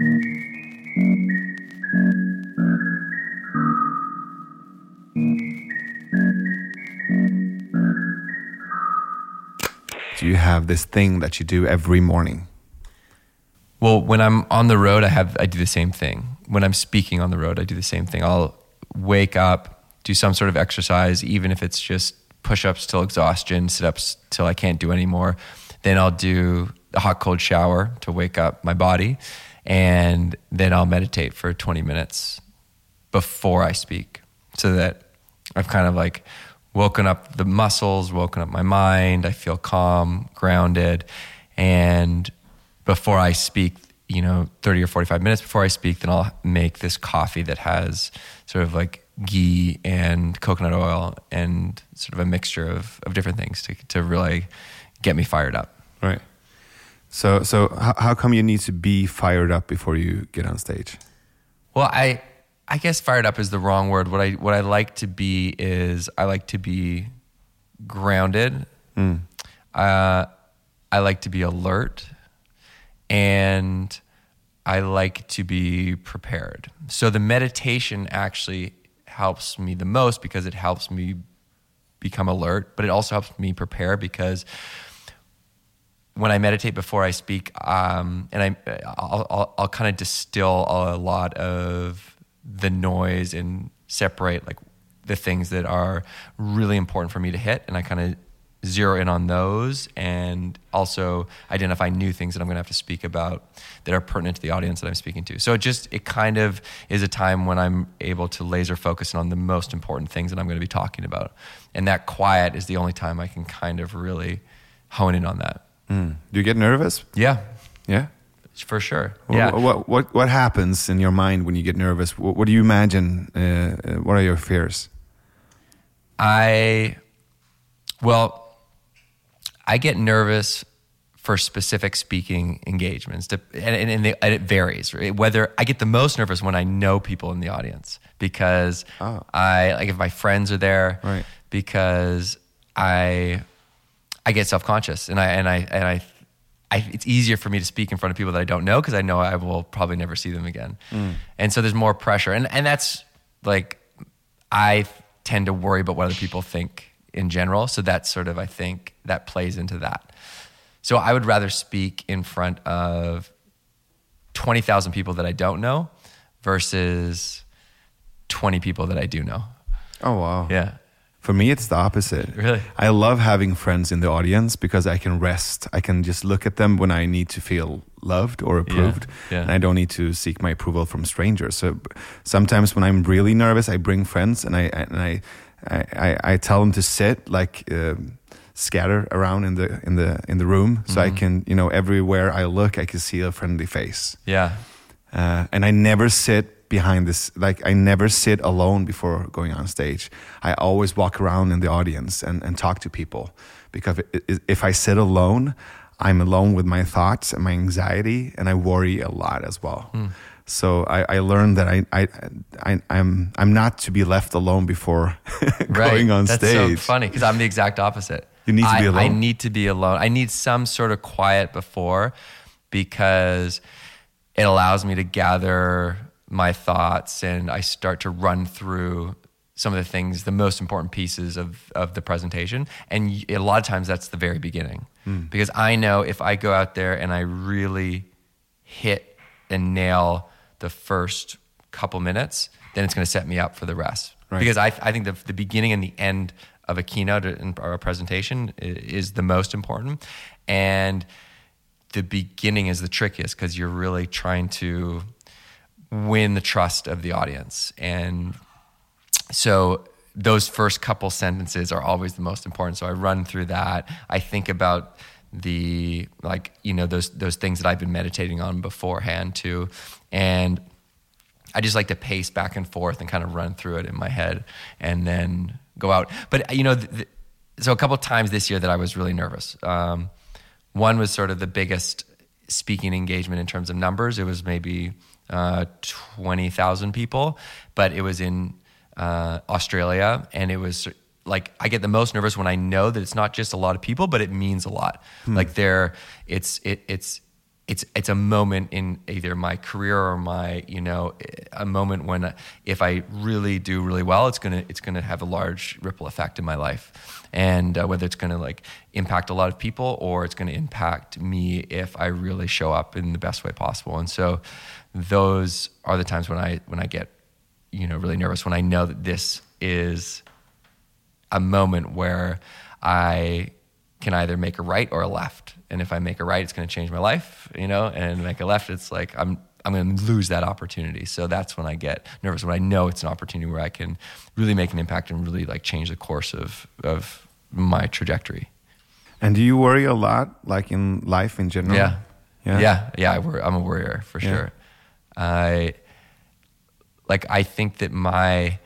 Do you have this thing that you do every morning? Well, when I'm on the road, I have I do the same thing. When I'm speaking on the road, I do the same thing. I'll wake up, do some sort of exercise, even if it's just push-ups till exhaustion, sit-ups till I can't do anymore. Then I'll do a hot cold shower to wake up my body, and then I'll meditate for 20 minutes before I speak, so that I've kind of like woken up the muscles, woken up my mind. I feel calm, grounded, and before I speak, you know, 30 or 45 minutes before I speak, then I'll make this coffee that has sort of like ghee and coconut oil and sort of a mixture of, of different things to, to really get me fired up. Right. So, so how, how come you need to be fired up before you get on stage? Well, I, I guess fired up is the wrong word. What I, what I like to be is I like to be grounded. Mm. Uh, I like to be alert and I like to be prepared. So the meditation actually helps me the most because it helps me become alert, but it also helps me prepare because when I meditate before I speak, um, and I, I'll, I'll, I'll kind of distill a lot of the noise and separate like the things that are really important for me to hit, and I kind of zero in on those and also identify new things that I'm going to have to speak about that are pertinent to the audience that I'm speaking to. So it just it kind of is a time when I'm able to laser focus on the most important things that I'm going to be talking about. And that quiet is the only time I can kind of really hone in on that. Mm. Do you get nervous? Yeah. Yeah. For sure. Yeah. What, what what happens in your mind when you get nervous? What, what do you imagine? Uh, what are your fears? I well, I get nervous for specific speaking engagements, and, and, and, it varies. Whether I get the most nervous when I know people in the audience because oh. I like if my friends are there, right. because I I get self conscious and I and I and I, I, it's easier for me to speak in front of people that I don't know because I know I will probably never see them again, mm. and so there's more pressure, and and that's like I tend to worry about what other people think in general. So that's sort of, I think, that plays into that. So I would rather speak in front of 20,000 people that I don't know versus 20 people that I do know. Oh, wow. Yeah. For me, it's the opposite. Really? I love having friends in the audience because I can rest. I can just look at them when I need to feel loved or approved. Yeah, yeah. And I don't need to seek my approval from strangers. So sometimes when I'm really nervous, I bring friends and I, and I, I, I, tell them to sit like uh, scatter around in the in the in the room, so Mm-hmm. I can you know everywhere I look, I can see a friendly face. Yeah. Uh, and I never sit behind this. Like I never sit alone before going on stage. I always walk around in the audience and, and talk to people because if I sit alone, I'm alone with my thoughts and my anxiety, and I worry a lot as well. Mm. So I, I learned that I, I, I, I'm, I'm not to be left alone before going on That's stage. so funny because I'm the exact opposite. You need to I, be alone? I need to be alone. I need some sort of quiet before because it allows me to gather my thoughts and I start to run through some of the things, the most important pieces of, of the presentation. And a lot of times that's the very beginning. Hmm. Because I know if I go out there and I really hit and nail the first couple minutes, then it's going to set me up for the rest. Right. Because I, I think the, the beginning and the end of a keynote or a presentation is the most important. And the beginning is the trickiest because you're really trying to win the trust of the audience. And so those first couple sentences are always the most important. So I run through that. I think about the like you know those those things that I've been meditating on beforehand too, and I just like to pace back and forth and kind of run through it in my head, and then go out. But you know, so a couple times this year that I was really nervous. Um, one was sort of the biggest speaking engagement in terms of numbers. It was maybe uh, twenty thousand people, but it was in uh, Australia, and it was like I get the most nervous when I know that it's not just a lot of people, but it means a lot. Like there, it's it, it's it's it's a moment in either my career or my you know a moment when if I really do really well, it's gonna it's gonna have a large ripple effect in my life, and uh, whether it's gonna like impact a lot of people or it's gonna impact me if I really show up in the best way possible. And so those are the times when I when I get you know really nervous when I know that this is a moment where I can either make a right or a left. And if I make a right, it's going to change my life, you know, and make a left, it's like I'm I'm going to lose that opportunity. So that's when I get nervous when I know it's an opportunity where I can really make an impact and really like change the course of of my trajectory. And do you worry a lot, like in life in general? Yeah, yeah, yeah. yeah I I'm a worrier for yeah. sure. I like I think that my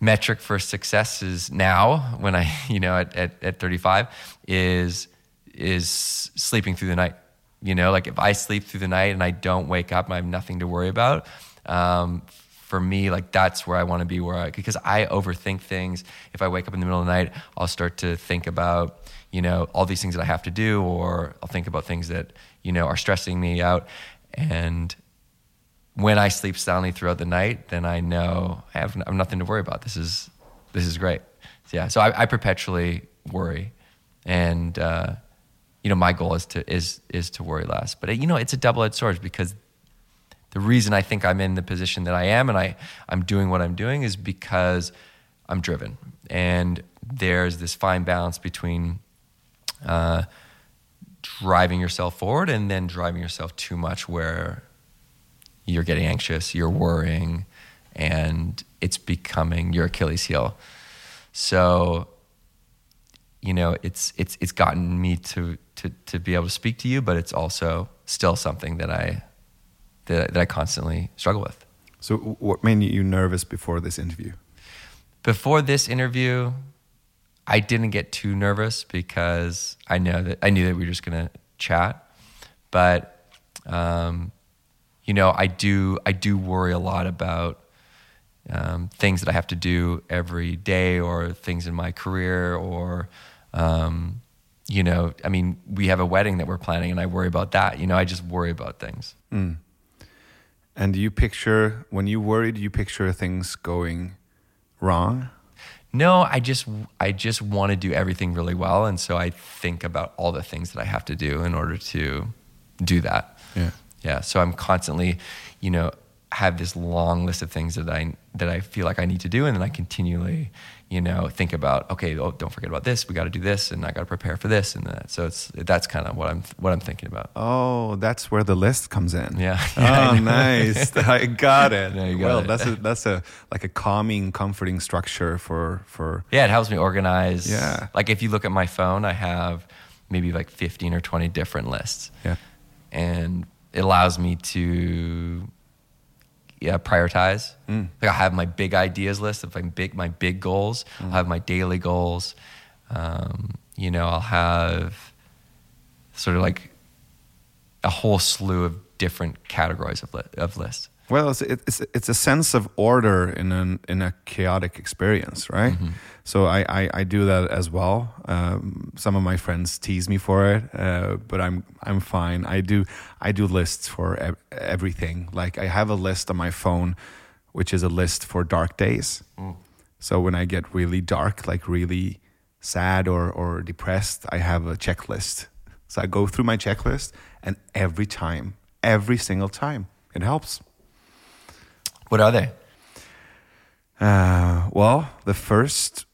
metric for success is now when I, you know, at, at, at 35 is, is sleeping through the night. You know, like if I sleep through the night and I don't wake up and I have nothing to worry about, um, for me, like that's where I want to be. Where I, because I overthink things. If I wake up in the middle of the night, I'll start to think about, you know, all these things that I have to do, or I'll think about things that you know are stressing me out. And when I sleep soundly throughout the night, then I know I have, I have nothing to worry about. This is this is great. So, yeah, so I, I, perpetually worry, and uh, you know my goal is to is is to worry less. But you know it's a double edged sword because the reason I think I'm in the position that I am and I I'm doing what I'm doing is because I'm driven, and there's this fine balance between. Uh, driving yourself forward and then driving yourself too much where you're getting anxious, you're worrying, and it's becoming your Achilles heel. So, you know, it's it's it's gotten me to to to be able to speak to you, but it's also still something that I that, that I constantly struggle with. So, what made you nervous before this interview? Before this interview, I didn't get too nervous because I know that I knew that we were just gonna chat, but um, you know, I do I do worry a lot about um, things that I have to do every day, or things in my career, or um, you know, I mean, we have a wedding that we're planning, and I worry about that. You know, I just worry about things. Mm. And do you picture when you worry? Do you picture things going wrong? No, I just I just want to do everything really well, and so I think about all the things that I have to do in order to do that. Yeah. Yeah. So I'm constantly, you know, have this long list of things that I that I feel like I need to do, and then I continually, you know, think about okay, oh, don't forget about this. We got to do this, and I got to prepare for this and that. So it's that's kind of what I'm what I'm thinking about. Oh, that's where the list comes in. Yeah. oh, nice. I got it. got well, it. that's a that's a like a calming, comforting structure for for. Yeah, it helps me organize. Yeah. Like if you look at my phone, I have maybe like 15 or 20 different lists. Yeah. And it allows me to yeah, prioritize. Mm. Like I have my big ideas list of like big my big goals. Mm. I'll have my daily goals. Um, you know, I'll have sort of like a whole slew of different categories of, li- of lists. Well, it's, it's it's a sense of order in an in a chaotic experience, right? Mm-hmm. So I, I, I do that as well. Um, some of my friends tease me for it, uh, but I'm I'm fine. I do I do lists for ev- everything. Like I have a list on my phone, which is a list for dark days. Mm. So when I get really dark, like really sad or or depressed, I have a checklist. So I go through my checklist, and every time, every single time, it helps. What are they? Uh, well, the first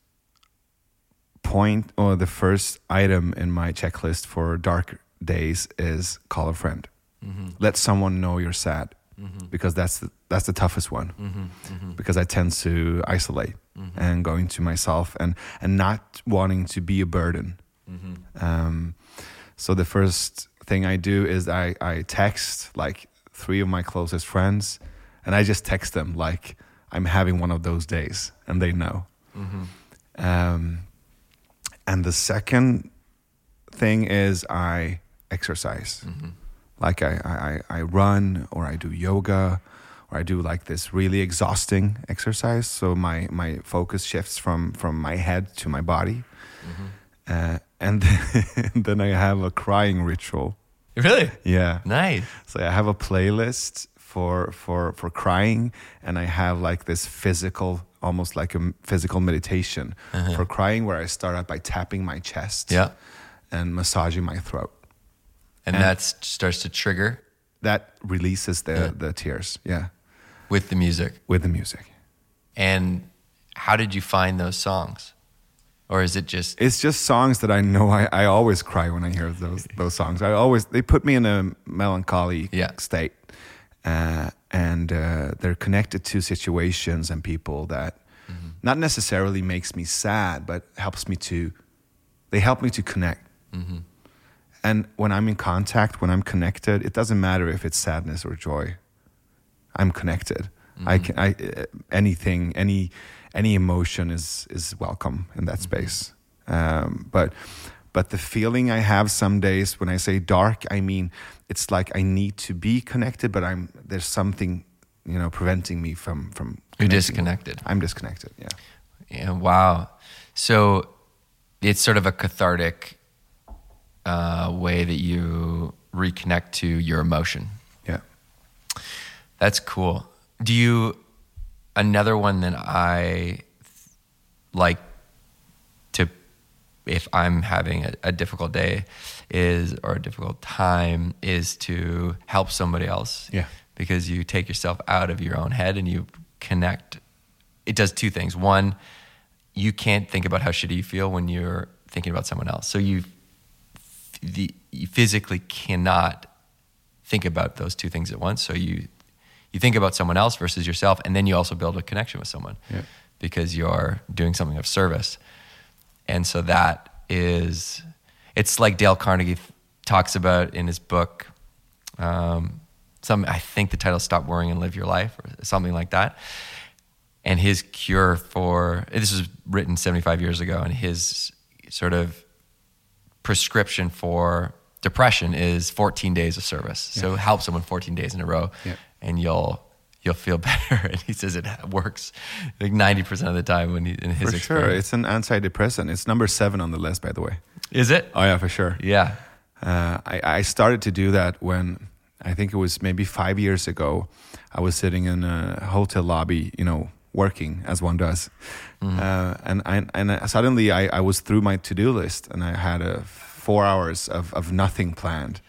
point or the first item in my checklist for dark days is call a friend. Mm-hmm. Let someone know you're sad mm-hmm. because that's the, that's the toughest one. Mm-hmm. mm-hmm. Because I tend to isolate mm-hmm. and going to myself and and not wanting to be a burden. Mm-hmm. Um, so the first thing I do is I I text like three of my closest friends and I just text them like I'm having one of those days, and they know. Mm-hmm. Um, and the second thing is I exercise, mm-hmm. like I, I I run or I do yoga or I do like this really exhausting exercise. So my my focus shifts from from my head to my body, mm-hmm. uh, and then I have a crying ritual Really? Yeah. Nice. So I have a playlist for for for crying, and I have like this physical, almost like a physical meditation for crying, where I start out by tapping my chest, Uh-huh. Yeah. and massaging my throat. And, And- that starts to trigger That releases the Yeah. the tears. Yeah, with the music. with the music. And how did you find those songs? Or is it just It's just songs that I know I, I always cry when I hear those those songs. I always they put me in a melancholy Yeah. state, uh, and uh, they're connected to situations and people that Mm-hmm. not necessarily makes me sad, but helps me to. They help me to connect. Mm-hmm. And when I'm in contact, when I'm connected, it doesn't matter if it's sadness or joy. I'm connected. I Mm-hmm. can. I uh, anything, any any emotion is is welcome in that Mm-hmm. space. Um, but but the feeling I have some days when I say dark, I mean it's like I need to be connected, but I'm there's something you know preventing me from from. You're disconnected. I'm disconnected. Yeah. Yeah, wow. So it's sort of a cathartic uh, way that you reconnect to your emotion. Yeah. That's cool. Do you another one that I like to if I'm having a, a difficult day is or a difficult time is to help somebody else. Yeah. Because you take yourself out of your own head and you connect. It does two things. One, you can't think about how shitty you feel when you're thinking about someone else. So you the you physically cannot think about those two things at once. So you you think about someone else versus yourself, and then you also build a connection with someone Yeah. because you're doing something of service. And so that is it's like Dale Carnegie talks about in his book. Um, some I think the title is "Stop Worrying and Live Your Life" or something like that. And his cure for this was written 75 years ago, and his sort of prescription for depression is 14 days of service. So help someone 14 days in a row, Yeah. and you'll you'll feel better. And he says it works like 90 percent of the time when he, in his For sure. It's an antidepressant. It's number seven on the list, by the way. Is it? Oh yeah, for sure. Yeah. Uh, I, I started to do that when I think it was maybe five years ago. I was sitting in a hotel lobby, you know, working as one does, uh, and I, and suddenly I, I was through my to do list and I had a four hours of, of nothing planned.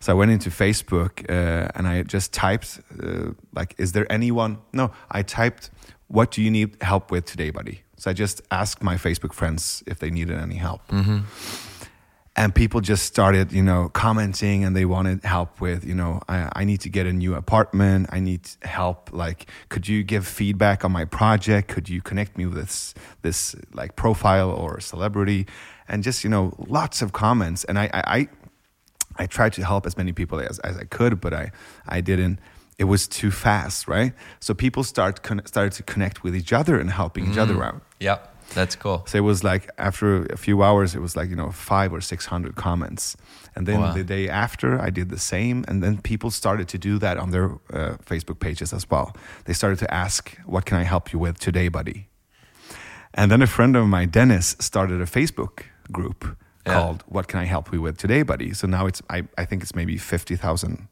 So I went into Facebook uh, and I just typed uh, like, "Is there anyone?" No, I typed, "What do you need help with today, buddy?" So I just asked my Facebook friends if they needed any help. Mm-hmm. And people just started you know commenting and they wanted help with you know I, I need to get a new apartment. I need help. Like could you give feedback on my project? Could you connect me with this this like profile or celebrity? And just you know lots of comments. And i i, I I tried to help as many people as, as I could, but I, I didn't. It was too fast, right? So people start con- started to connect with each other and helping each other out. Yeah, That's cool. So it was like after a few hours, it was like you know five or six hundred comments, and then Wow. the day after, I did the same, and then people started to do that on their uh, Facebook pages as well. They started to ask, "What can I help you with today, buddy?" And then a friend of mine, Dennis, started a Facebook group Yeah. called "What Can I Help You With Today, Buddy?" So now it's I, I think it's maybe fifty thousand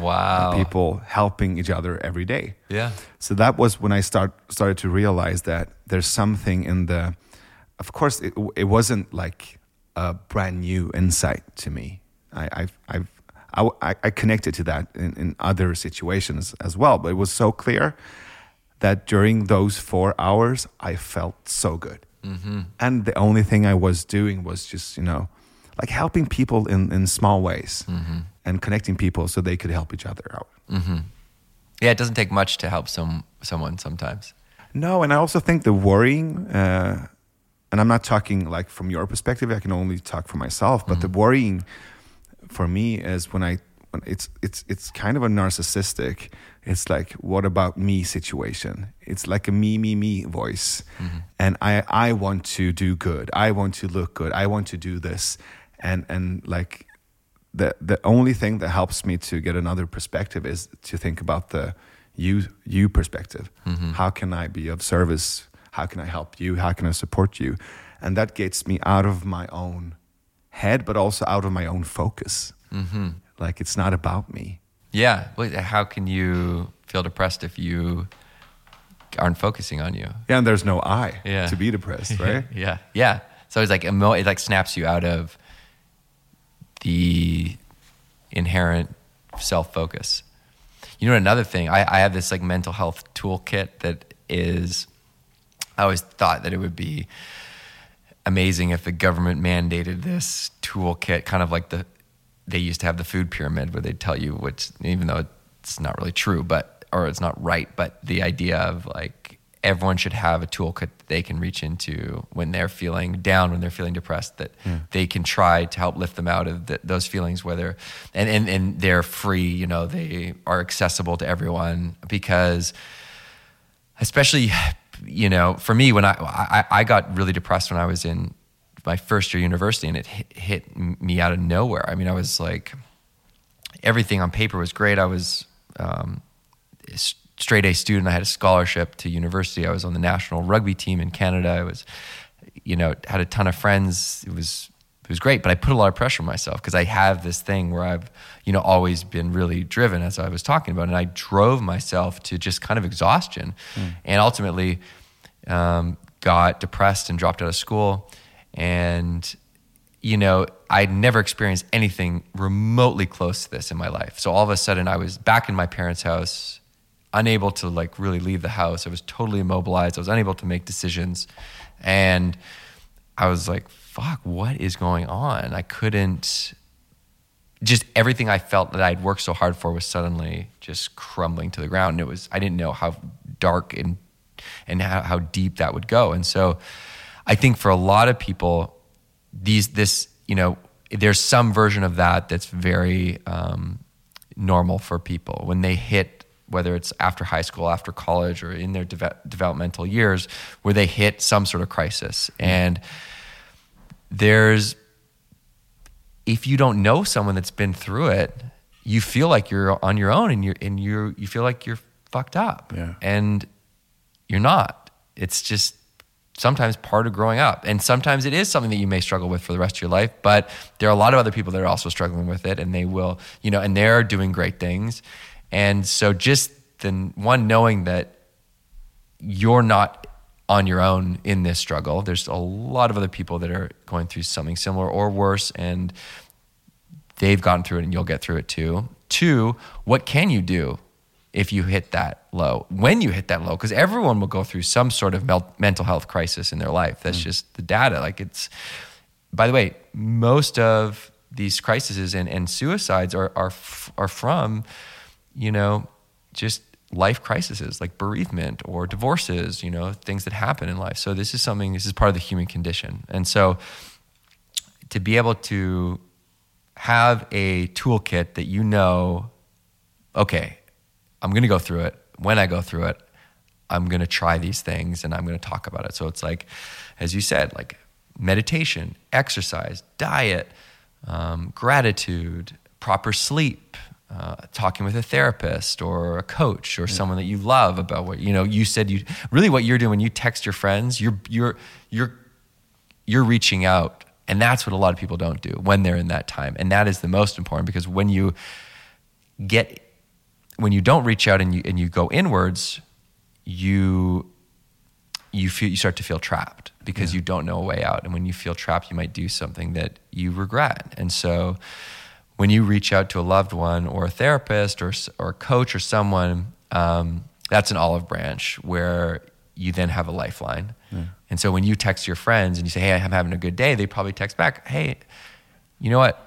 Wow. people helping each other every day. Yeah. So that was when I start started to realize that there's something in the. Of course, it, it wasn't like a brand new insight to me. I, I've, I've, I, I connected to that in, in other situations as well, but it was so clear that during those four hours, I felt so good. Mm-hmm. And the only thing I was doing was just, you know, like helping people in, in small ways and connecting people so they could help each other out. Mm-hmm. Yeah. It doesn't take much to help some someone sometimes. No, and I also think the worrying, uh, and I'm not talking like from your perspective. I can only talk for myself. But the mm-hmm. worrying for me is when I when it's it's it's kind of a narcissistic. It's like what about me situation. It's like a me me me voice, mm-hmm. and I I want to do good. I want to look good. I want to do this, and and like the the only thing that helps me to get another perspective is to think about the you you perspective. Mm-hmm. How can I be of service? How can I help you? How can I support you? And that gets me out of my own head, but also out of my own focus. Mm-hmm. Like it's not about me. Yeah. How can you feel depressed if you aren't focusing on you? Yeah, and there's no I Yeah. to be depressed, right? yeah. Yeah. So it's like emo- it like snaps you out of the inherent self focus. You know another thing, I, I have this like mental health toolkit that is I always thought that it would be amazing if the government mandated this toolkit, kind of like the they used to have the food pyramid where they'd tell you which even though it's not really true, but or it's not right, but the idea of like everyone should have a toolkit that they can reach into when they're feeling down, when they're feeling depressed, that they can try to help lift them out of th those feelings, whether and, and and they're free, you know, they are accessible to everyone because especially you know for me when I, I i got really depressed when i was in my first year university and it hit, hit me out of nowhere. I mean i was like everything on paper was great. I was um, straight a student. I had a scholarship to university. I was on the national rugby team in canada. I was you know had a ton of friends. It was it was great but i put a lot of pressure on myself because i have this thing where i've you know always been really driven as i was talking about and i drove myself to just kind of exhaustion. And ultimately um, got depressed and dropped out of school. And you know i'd never experienced anything remotely close to this in my life. So all of a sudden i was back in my parents house unable to like really leave the house. I was totally immobilized. I was unable to make decisions. And i was like fuck what is going on? I couldn't just everything i felt that i'd worked so hard for was suddenly just crumbling to the ground. And it was i didn't know how dark and and how, how deep that would go. And so i think for a lot of people these this you know there's some version of that that's very um, normal for people. When they hit whether it's after high school after college or in their deve- developmental years where they hit some sort of crisis. Mm-hmm. And there's if you don't know someone that's been through it you feel like you're on your own and you and you you feel like you're fucked up. Yeah. and you're not. It's just sometimes part of growing up. And sometimes it is something that you may struggle with for the rest of your life but there are a lot of other people that are also struggling with it and they will you know and they're doing great things and so just the one knowing that you're not on your own in this struggle there's a lot of other people that are going through something similar or worse and they've gone through it and you'll get through it too. Two what can you do if you hit that low? When you hit that low because everyone will go through some sort of mel- mental health crisis in their life. That's mm. just the data. Like it's by the way most of these crises and, and suicides are, are f- are from you know just life crises like bereavement or divorces you know things that happen in life. So this is something this is part of the human condition. And so to be able to have a toolkit that you know okay i'm going to go through it. When i go through it i'm going to try these things and i'm going to talk about it. So it's like as you said like meditation exercise diet um, gratitude proper sleep uh, talking with a therapist or a coach or someone that you love about what you know you said you really what you're doing when you text your friends you're you're you're you're reaching out. And that's what a lot of people don't do when they're in that time. And that is the most important because when you get when you don't reach out and you and you go inwards you you feel you start to feel trapped because you don't know a way out. And when you feel trapped you might do something that you regret. And so when you reach out to a loved one or a therapist or or a coach or someone um, that's an olive branch where you then have a lifeline and so when you text your friends and you say hey i'm having a good day they probably text back hey you know what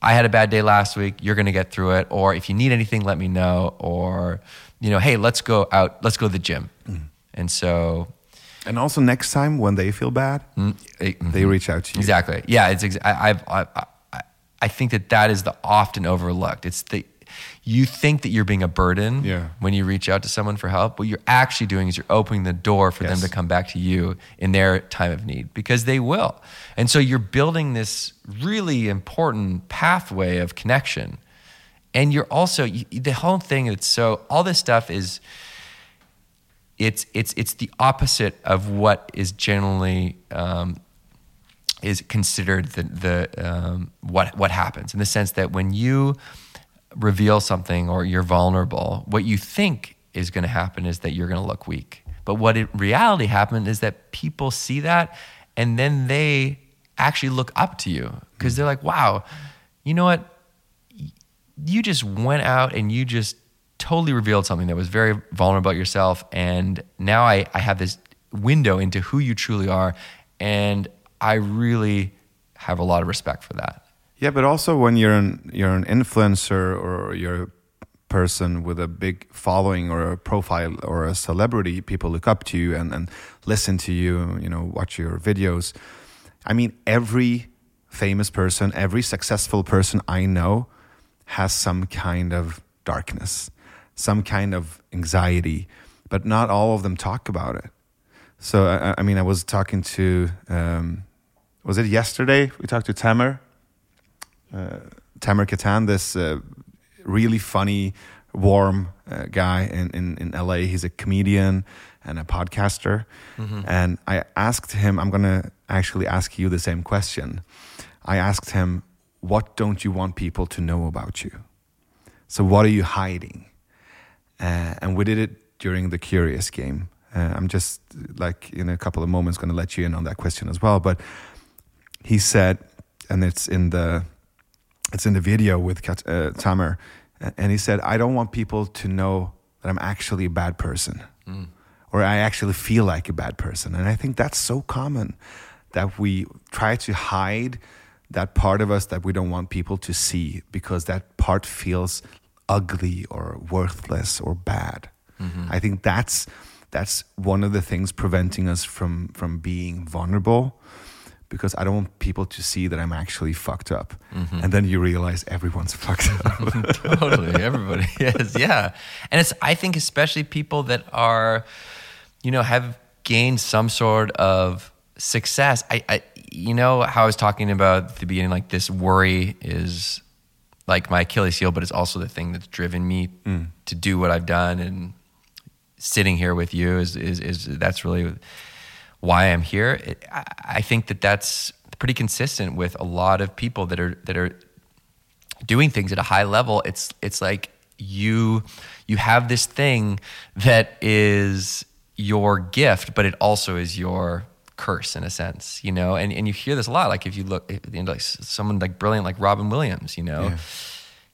i had a bad day last week you're going to get through it or if you need anything let me know or you know hey let's go out let's go to the gym and so And also next time when they feel bad, mm, it- they reach out to you. Exactly. Yeah, it's. Ex- I, I've. I, think that that is the often overlooked. It's the you think that you're being a burden Yeah. when you reach out to someone for help. What you're actually doing is you're opening the door for them to come back to you in their time of need because they will. And so you're building this really important pathway of connection. And you're also you, the whole thing. It's so all this stuff is it's it's it's the opposite of what is generally um, is considered the the um, what what happens in the sense that when you reveal something or you're vulnerable, what you think is going to happen is that you're going to look weak. But what in reality happened is that people see that and then they actually look up to you because they're like, wow, you know what? You just went out and you just totally revealed something that was very vulnerable about yourself. And now I, I have this window into who you truly are. And I really have a lot of respect for that. Yeah, but also when you're an you're an influencer or you're a person with a big following or a profile or a celebrity, people look up to you and, and listen to you, you know, watch your videos. I mean, every famous person, every successful person I know has some kind of darkness, some kind of anxiety, but not all of them talk about it. So, I, I mean, I was talking to, um, was it yesterday? We talked to Tamer, uh, Tamer Katan, this uh, really funny, warm uh, guy in, in, in LA. He's a comedian and a podcaster. Mm-hmm. And I asked him, I'm going to actually ask you the same question. I asked him, What don't you want people to know about you? So, what are you hiding? Uh, and we did it during the Curious game. Uh, I'm just like in a couple of moments going to let you in on that question as well. But he said, and it's in the it's in the video with uh, Tamer, and he said, "I don't want people to know that I'm actually a bad person." Mm or I actually feel like a bad person. And I think that's so common that we try to hide that part of us that we don't want people to see because that part feels ugly or worthless or bad. Mm-hmm. I think that's that's one of the things preventing us from from being vulnerable because I don't want people to see that I'm actually fucked up. Mm-hmm. And then you realize everyone's fucked up. totally. Everybody is. Yeah. And it's, I think, especially people that are, you know, have gained some sort of success. I, I you know, how I was talking about at the beginning, like this worry is like my Achilles heel, but it's also the thing that's driven me mm. to do what I've done. And sitting here with you is, is, is that's really why I'm here. It, I, I think that that's pretty consistent with a lot of people that are, that are doing things at a high level. It's, it's like you, you have this thing that is your gift, but it also is your curse in a sense, you know. And and you hear this a lot. Like if you look, you know, like someone like brilliant like Robin Williams, you know, yeah.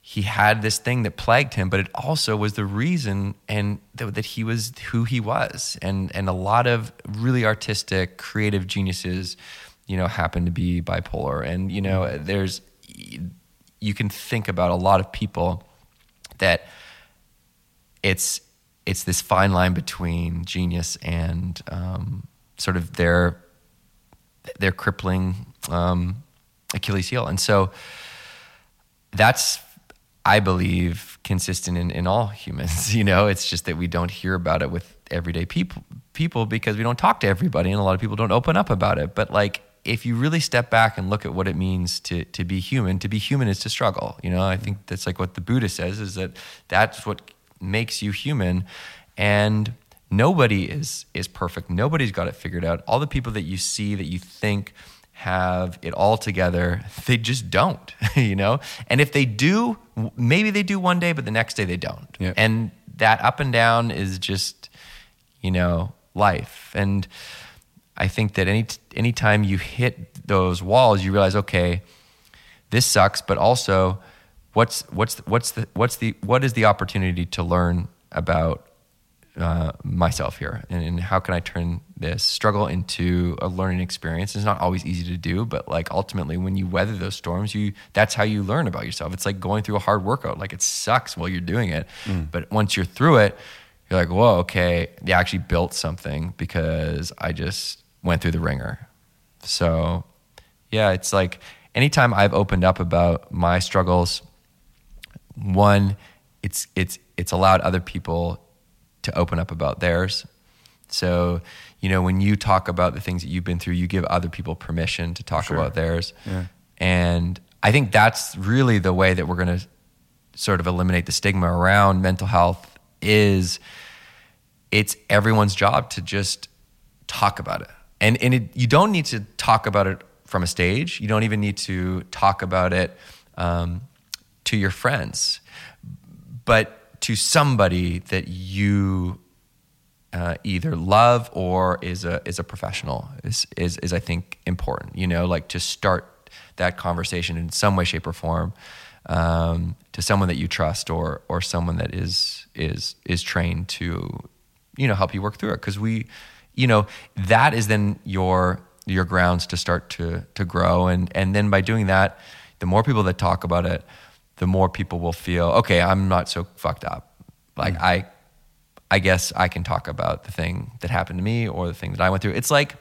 He had this thing that plagued him, but it also was the reason and th- that he was who he was. And and a lot of really artistic, creative geniuses, you know, happen to be bipolar. And you know, there's you can think about a lot of people that it's it's this fine line between genius and um, sort of their their crippling um, Achilles heel, and so that's I believe consistent in, in all humans. You know, it's just that we don't hear about it with everyday people people because we don't talk to everybody, and a lot of people don't open up about it. But like if you really step back and look at what it means to to be human, to be human is to struggle. You know, I think that's like what the Buddha says is that that's what makes you human. And nobody is is perfect. Nobody's got it figured out. All the people that you see that you think have it all together, they just don't, you know? And if they do, maybe they do one day, but the next day they don't. Yep. And that up and down is just, you know, life. And I think that any anytime you hit those walls, you realize, okay, this sucks, but also what's what's what's the what's the what is the opportunity to learn about uh, myself here and, and, how can I turn this struggle into a learning experience. It's not always easy to do, but like ultimately when you weather those storms, you that's how you learn about yourself. It's like going through a hard workout. Like it sucks while you're doing it, mm. but once you're through it, you're like, whoa, okay, they actually built something because I just went through the wringer. So yeah, it's like anytime I've opened up about my struggles one, it's it's it's allowed other people to open up about theirs. So, you know, when you talk about the things that you've been through, you give other people permission to talk sure. about theirs. Yeah. And I think that's really the way that we're going to sort of eliminate the stigma around mental health is it's everyone's job to just talk about it. And and it, you don't need to talk about it from a stage. You don't even need to talk about it um, to your friends, but to somebody that you uh, either love or is a is a professional is, is is I think important. You know, like to start that conversation in some way, shape, or form um, to someone that you trust or or someone that is is is trained to you know help you work through it because we you know that is then your your grounds to start to to grow and and then by doing that the more people that talk about it the more people will feel okay i'm not so fucked up like mm. i i guess i can talk about the thing that happened to me or the thing that i went through. It's like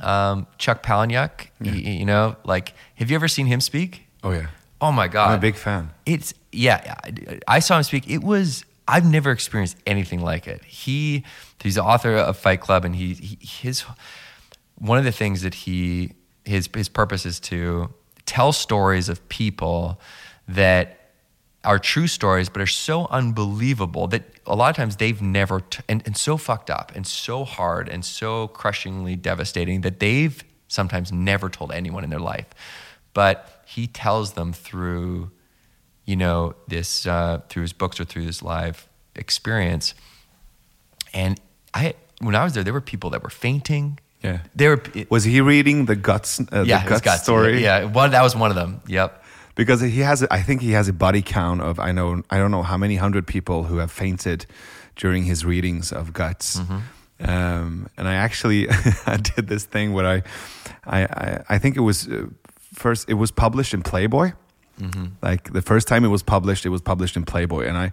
um, chuck palahniuk yeah. you, you know like have you ever seen him speak? Oh yeah. Oh my god. I'm a big fan. It's yeah i saw him speak. It was I've never experienced anything like it. He he's the author of Fight Club, and he, he his one of the things that he his his purpose is to tell stories of people that are true stories, but are so unbelievable that a lot of times they've never t- and, and so fucked up and so hard and so crushingly devastating that they've sometimes never told anyone in their life. But he tells them through you know, this uh, through his books or through this live experience. And I, when I was there, there were people that were fainting. Yeah. There it, was he reading the guts? Uh, yeah, the guts, guts story. Yeah, one that was one of them. Yep. Because he has, I think he has a body count of I know I don't know how many hundred people who have fainted during his readings of guts. Mm-hmm. Um, and I actually I did this thing where I, I, I, I think it was uh, first it was published in Playboy Mm-hmm. Like the first time it was published, it was published in Playboy, and I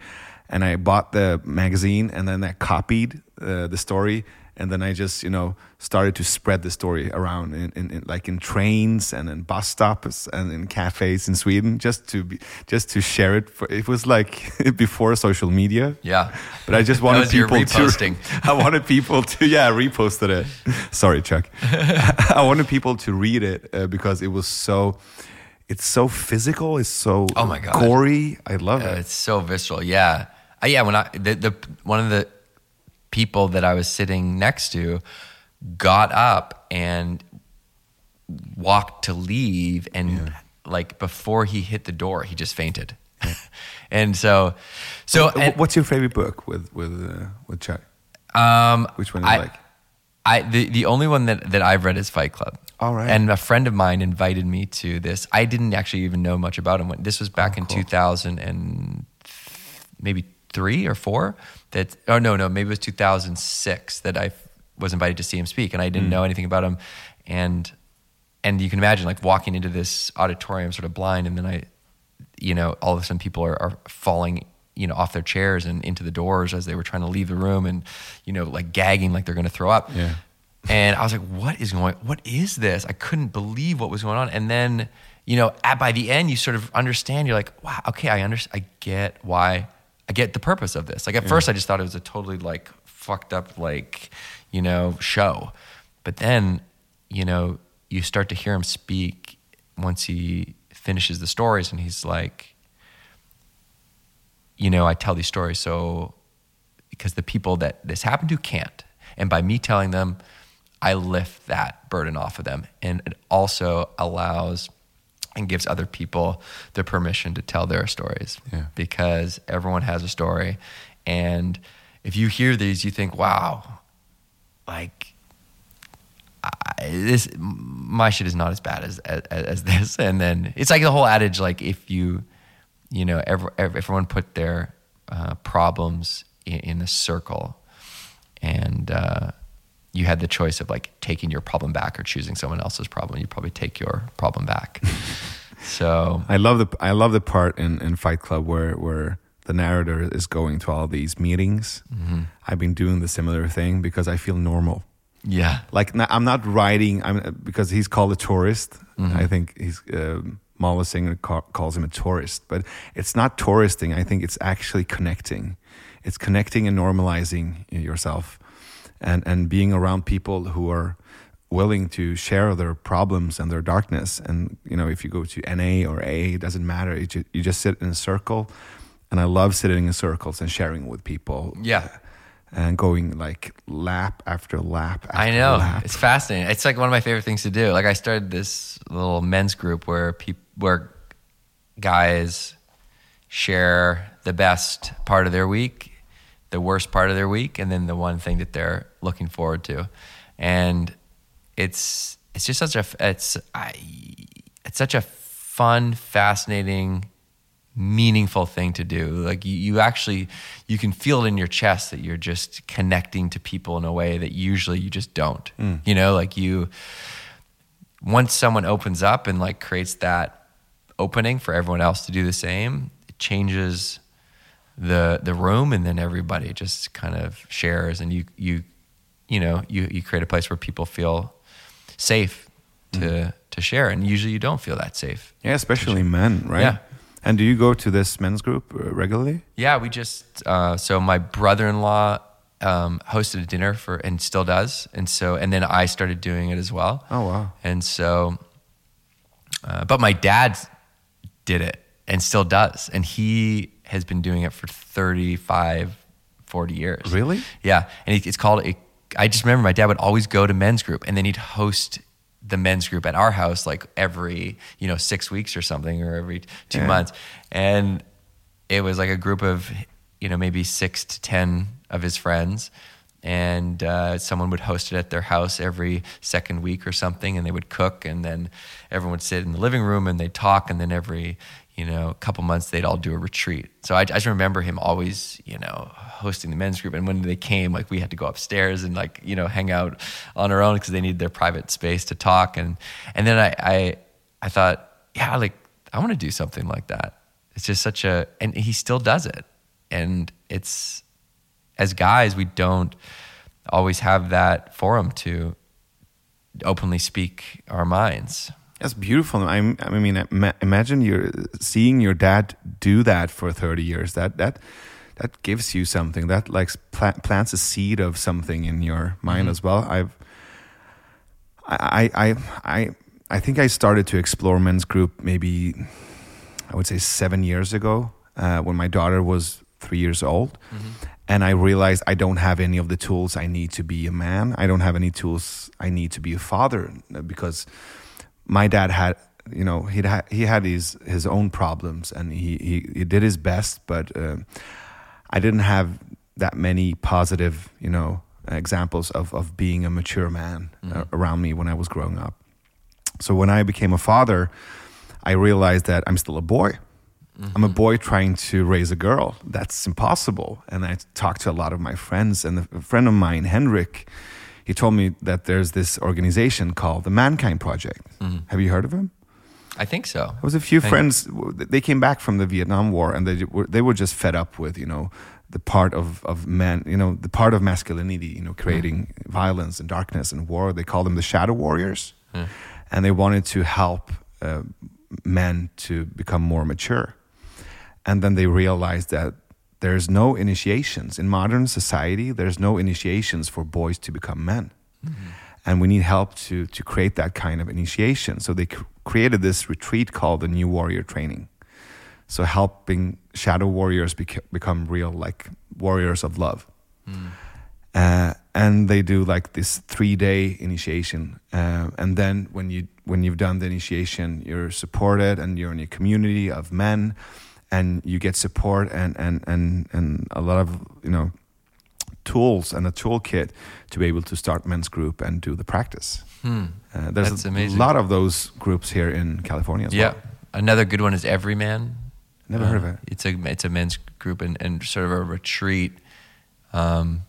and I bought the magazine, and then I copied uh, the story, and then I just you know started to spread the story around in, in, in, like in trains and in bus stops and in cafes in Sweden, just to be just to share it. For, it was like before social media. Yeah, but I just wanted people to. I wanted people to yeah reposted it. Sorry, Chuck. I wanted people to read it uh, because it was so it's so physical. It's so oh my god gory. I love uh, it. It's so visceral. Yeah, uh, yeah. When I the, the one of the people that I was sitting next to got up and walked to leave, and yeah. like before he hit the door, he just fainted. and so, so and, what's your favorite book with with uh, with Chuck? Um, Which one do you I, like? I the, the only one that, that I've read is Fight Club. All right. And a friend of mine invited me to this. I didn't actually even know much about him. When this was back oh, in 2000 and maybe three or four. That oh no no maybe it was 2006 that I was invited to see him speak, and I didn't mm. know anything about him. And and you can imagine like walking into this auditorium sort of blind, and then I, you know, all of a sudden people are, are falling you know off their chairs and into the doors as they were trying to leave the room and you know like gagging like they're going to throw up yeah and I was like, what is going What is this? I couldn't believe what was going on. And then, you know, at, by the end, you sort of understand. You're like, wow, okay, I understand. I get why. I get the purpose of this. Like at yeah. first, I just thought it was a totally like fucked up, like, you know, show. But then, you know, you start to hear him speak once he finishes the stories and he's like, you know, I tell these stories so because the people that this happened to can't. And by me telling them, I lift that burden off of them. And it also allows and gives other people the permission to tell their stories yeah. because everyone has a story. And if you hear these, you think, wow, like, I, this my shit is not as bad as, as, as this and then it's like the whole adage like if you you know every, everyone put their uh, problems in, in, a circle and uh, you had the choice of like taking your problem back or choosing someone else's problem, you'd probably take your problem back. so I love the I love the part in, in Fight Club where where the narrator is going to all these meetings. Mm-hmm. I've been doing the similar thing because I feel normal. Yeah, like I'm not writing. I'm because he's called a tourist. Mm-hmm. I think he's. Uh, Marla Singer calls him a tourist, but it's not touristing. I think it's actually connecting. It's connecting and normalizing yourself and and being around people who are willing to share their problems and their darkness. And you know if you go to NA or AA it doesn't matter. You just, you just sit in a circle. And I love sitting in circles and sharing with people. Yeah. And going like lap after lap after I know. lap. it's fascinating. It's like one of my favorite things to do. Like I started this little men's group where people where guys share the best part of their week, the worst part of their week, and then the one thing that they're looking forward to. And it's it's just such a it's I, it's such a fun, fascinating, meaningful thing to do. Like you, you actually you can feel it in your chest that you're just connecting to people in a way that usually you just don't. Mm. You know, like you once someone opens up and like creates that opening for everyone else to do the same, it changes the the room and then everybody just kind of shares and you you you know, you you create a place where people feel safe to to share and usually you don't feel that safe. Yeah, especially men, right? Yeah. And do you go to this men's group uh, regularly? Yeah, we just uh, so my brother-in-law um, hosted a dinner for and still does, and so and then I started doing it as well. Oh wow. And so, uh, but my dad did it and still does, and he has been doing it for 35, 40 years. Really? Yeah, and it's called. A, I just remember my dad would always go to men's group, and then he'd host the men's group at our house like every you know six weeks or something, or every two Yeah. months, and it was like a group of you know maybe six to ten of his friends and uh, someone would host it at their house every second week or something and they would cook and then everyone would sit in the living room and they'd talk and then every you know a couple months they'd all do a retreat. So I, I just remember him always you know hosting the men's group. And when they came like we had to go upstairs and like you know hang out on our own because they needed their private space to talk. And and then I I, I thought yeah like I want to do something like that. It's just such a and he still does it. And it's as guys we don't always have that forum to openly speak our minds That's beautiful. I, I mean, imagine you're seeing your dad do that for 30 years. That that that gives you something. That like pla- plants a seed of something in your mind as well. I've I I I I think I started to explore men's group maybe I would say seven years ago uh, when my daughter was three years old. And I realized I don't have any of the tools I need to be a man. I don't have any tools I need to be a father uh, because my dad had, you know, he had he had his his own problems and he he, he did his best, but uh, I didn't have that many positive, you know, examples of of being a mature man uh, around me when I was growing up. So when I became a father, I realized that I'm still a boy. I'm a boy trying to raise a girl. That's impossible. And I talked to a lot of my friends, and a friend of mine, Henrik, he told me that there's this organization called the Mankind Project. Have you heard of him? i think so There was a few friends. They came back from the Vietnam War, and they were they were just fed up with you know the part of of men, you know the part of masculinity, you know creating violence and darkness and war. They called them the Shadow Warriors, and they wanted to help uh, men to become more mature. And then they realized that there's no initiations in modern society. There's no initiations for boys to become men and we need help to to create that kind of initiation. So they c- created this retreat called the New Warrior Training. So helping shadow warriors bec- become real, like warriors of love. Uh, and they do like this three day initiation, uh, and then when you when you've done the initiation, you're supported and you're in a community of men, and you get support and and and and a lot of you know tools and a toolkit to be able to start men's group and do the practice. Hmm. Uh, there's That's a amazing. lot of those groups here in California as yeah well. another good one is EVRYMAN Never heard of it. it's a it's a men's group and, and sort of a retreat um,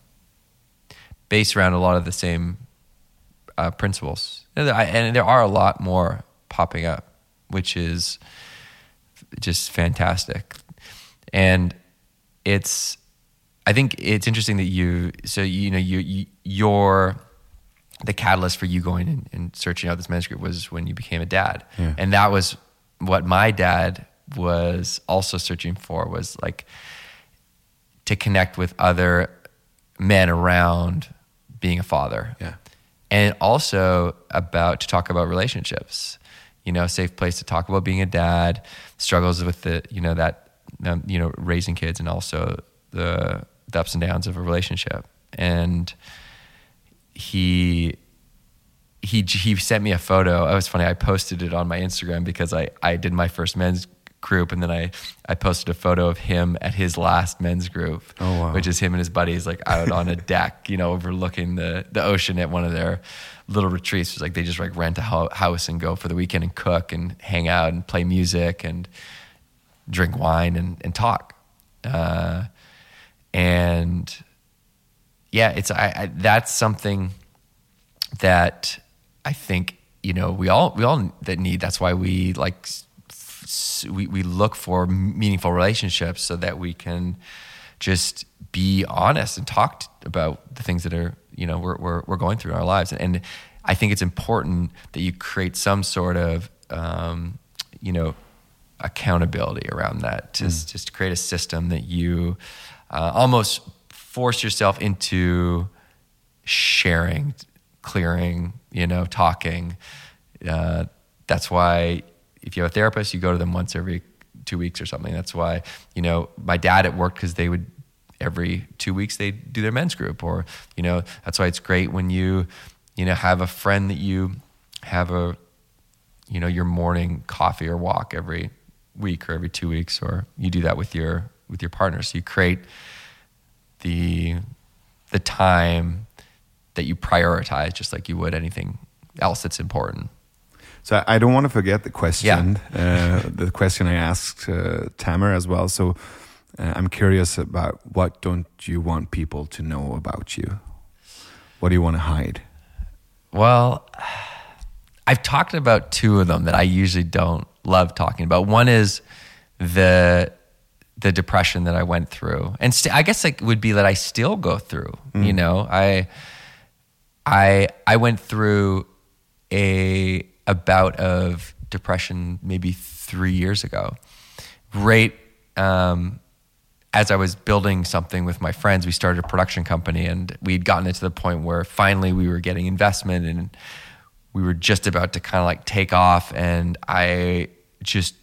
based around a lot of the same uh, principles and there- I- and there are a lot more popping up which is just fantastic and it's i think it's interesting that you so you know you, you your the catalyst for you going and, and searching out this manuscript was when you became a dad Yeah. and that was what my dad was also searching for was like to connect with other men around being a father Yeah. and also about to talk about relationships you know safe place to talk about being a dad struggles with the you know that um, you know raising kids and also the the ups and downs of a relationship and he he he sent me a photo. It was funny. I posted it on my Instagram because I I did my first men's group, and then I I posted a photo of him at his last men's group, Oh, wow. which is him and his buddies like out on a deck, you know, overlooking the the ocean at one of their little retreats. It's like they just like rent a ho- house and go for the weekend and cook and hang out and play music and drink wine and, and talk. Uh, and yeah, it's I, I that's something that I think you know we all we all that need. That's why we like we we look for meaningful relationships so that we can just be honest and talk about the things that are you know we're we're, we're going through in our lives. And, and I think it's important that you create some sort of um, you know accountability around that to s- just create a system that you uh, almost force yourself into sharing, clearing, you know, talking. Uh, that's why if you have a therapist, you go to them once every two weeks or something. That's why, you know, my dad at work, because they would every two weeks they do their men's group or, you know, that's why it's great when you, you know, have a friend that you have a, you know, your morning coffee or walk every week or every two weeks, or you do that with your, with your partner. So you create the the time that you prioritize just like you would anything else that's important. So I- don't want to forget the question, uh, the question I asked uh, Tamer as well. So uh, I'm curious about what don't you want people to know about you? What do you want to hide? Well, I've talked about two of them that I usually don't love talking about. One is the the depression that I went through, and st- I guess it would be that I still go through. You know, I I I went through a a bout of depression maybe three years ago. Right um, as I was building something with my friends, we started a production company, and we'd gotten it to the point where finally we were getting investment, and we were just about to kind of like take off, and I just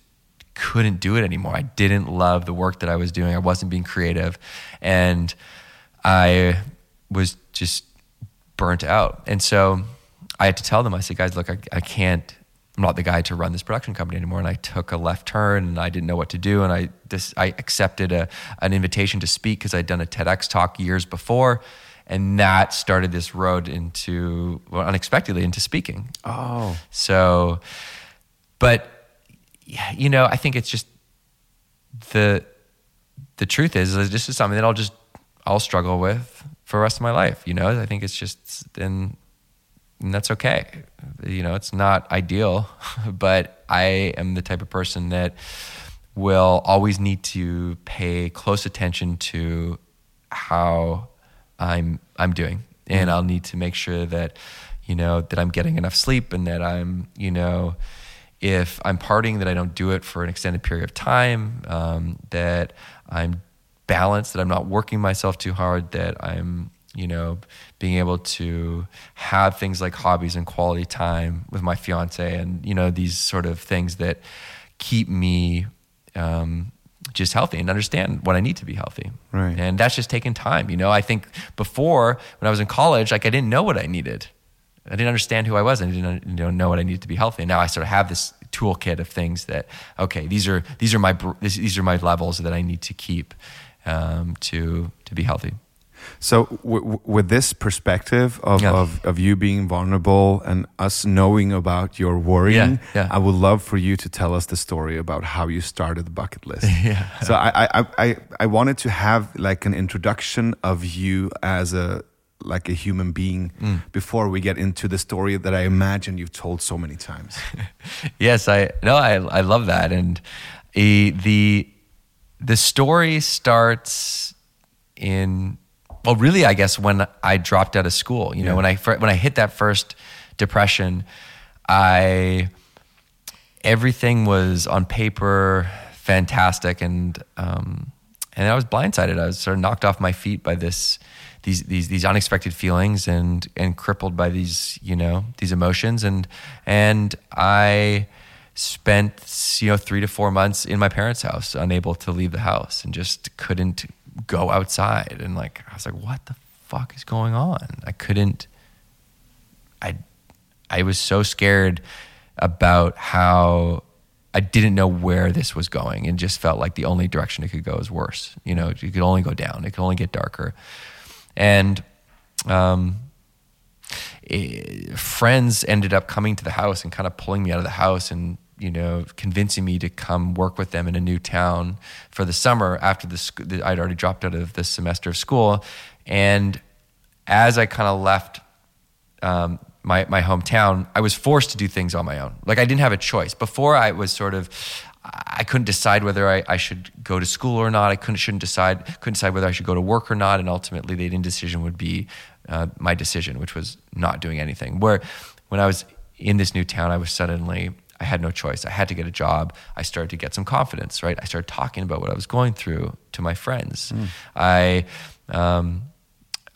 couldn't do it anymore. I didn't love the work that I was doing. I wasn't being creative, and I was just burnt out. And so I had to tell them, I said, guys, look, I, I can't, I'm not the guy to run this production company anymore. And I took a left turn and I didn't know what to do. And I, this, I accepted a, an invitation to speak because I'd done a TEDx talk years before. And that started this road into, well, unexpectedly into speaking. Oh, So, but you know, I think it's just the the truth is, is this is something that I'll just I'll struggle with for the rest of my life. You know, I think it's just and, and that's okay. You know, it's not ideal, but I am the type of person that will always need to pay close attention to how I'm I'm doing, and I'll need to make sure that you know that I'm getting enough sleep and that I'm you know if I'm partying that I don't do it for an extended period of time, um, that I'm balanced, that I'm not working myself too hard, that I'm you know being able to have things like hobbies and quality time with my fiance and you know these sort of things that keep me um, just healthy and understand what I need to be healthy. Right. And that's just taking time. You know, I think before when I was in college, like I didn't know what I needed. I didn't understand who I was. I didn't you know, know what I needed to be healthy. And now I sort of have this toolkit of things that okay, these are these are my these, these are my levels that I need to keep um, to to be healthy. So, w- w- with this perspective of, Yeah. of, of you being vulnerable and us knowing about your worrying, Yeah, yeah. I would love for you to tell us the story about how you started the bucket list. Yeah. So, I, I, I- I, wanted to have like an introduction of you as a like a human being Mm. before we get into the story that I imagine you've told so many times. yes, I no, I I love that, and eh, the the story starts in well, really, I guess when I dropped out of school. You know, Yeah. when I when I hit that first depression, I everything was on paper fantastic, and um, and I was blindsided. I was sort of knocked off my feet by this these these these unexpected feelings and and crippled by these you know these emotions and and I spent you know 3 to 4 months in my parents' house unable to leave the house and just couldn't go outside and like I was like what the fuck is going on I couldn't I I was so scared about how I didn't know where this was going and just felt like the only direction it could go is worse. You know, it could only go down. It could only get darker. And um, it, friends ended up coming to the house and kind of pulling me out of the house and you know convincing me to come work with them in a new town for the summer after the I'd already dropped out of the semester of school. And as I kind of left um, my my hometown, I was forced to do things on my own. Like I didn't have a choice. Before I was sort of I couldn't decide whether I, I should go to school or not. I couldn't shouldn't decide couldn't decide whether I should go to work or not. And ultimately, the indecision would be uh, my decision, which was not doing anything. Where when I was in this new town, I was suddenly I had no choice. I had to get a job. I started to get some confidence. Right, I started talking about what I was going through to my friends. Mm. I, um,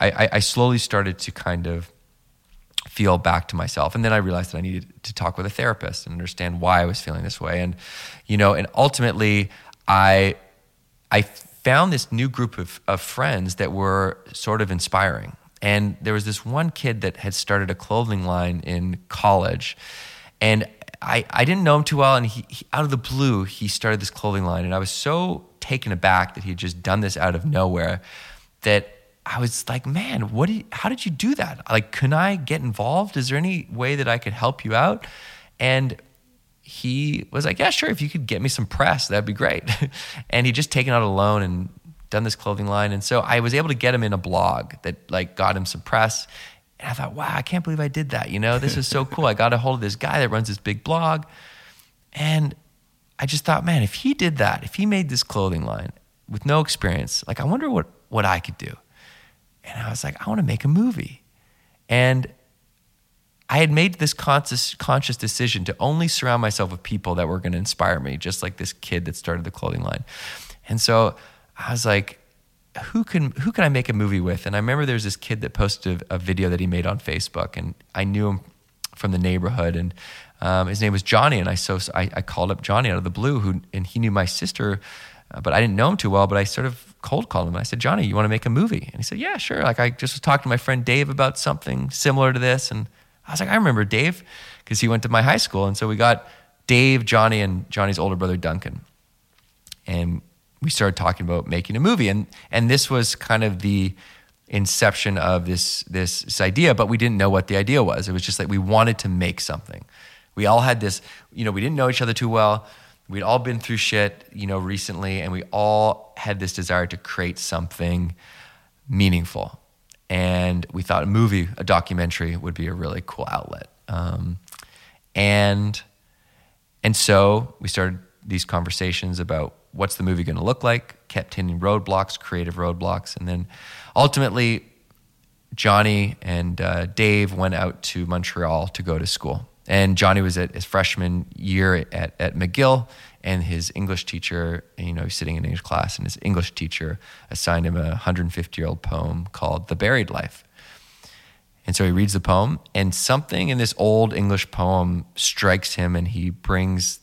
I I slowly started to kind of feel back to myself. And then I realized that I needed to talk with a therapist and understand why I was feeling this way. And, you know, and ultimately I, I found this new group of, of friends that were sort of inspiring. And there was this one kid that had started a clothing line in college. And I, I didn't know him too well. And he, he, out of the blue, he started this clothing line. And I was so taken aback that he had just done this out of nowhere that I was like, man, what? Did, how did you do that? Like, can I get involved? Is there any way that I could help you out? And he was like, yeah, sure. If you could get me some press, that'd be great. and he'd just taken out a loan and done this clothing line. And so I was able to get him in a blog that like got him some press. And I thought, wow, I can't believe I did that. You know, this is so cool. I got a hold of this guy that runs this big blog. And I just thought, man, if he did that, if he made this clothing line with no experience, like I wonder what what I could do. And I was like, I want to make a movie. And I had made this conscious, conscious decision to only surround myself with people that were going to inspire me, just like this kid that started the clothing line. And so I was like, who can who can I make a movie with? And I remember there was this kid that posted a, a video that he made on Facebook, and I knew him from the neighborhood, and um, his name was Johnny. And I so I, I, called up Johnny out of the blue, who and he knew my sister, uh, but I didn't know him too well. But I sort of cold called him. I said, Johnny, you want to make a movie? And he said, Yeah, sure. Like I just was talking to my friend Dave about something similar to this. And I was like, I remember Dave because he went to my high school. And so we got Dave, Johnny, and Johnny's older brother Duncan. And we started talking about making a movie. And and this was kind of the inception of this, this this idea, but we didn't know what the idea was. It was just like we wanted to make something. We all had this, you know, we didn't know each other too well we'd all been through shit, you know, recently, and we all had this desire to create something meaningful. And we thought a movie, a documentary, would be a really cool outlet. Um, and and so we started these conversations about what's the movie going to look like. Kept hitting roadblocks, creative roadblocks, and then ultimately, Johnny and uh, Dave went out to Montreal to go to school and Johnny was at his freshman year at, at McGill, and his English teacher, you know, sitting in English class, and his English teacher assigned him a 150 year old poem called The Buried Life. And so he reads the poem, and something in this old English poem strikes him, and he brings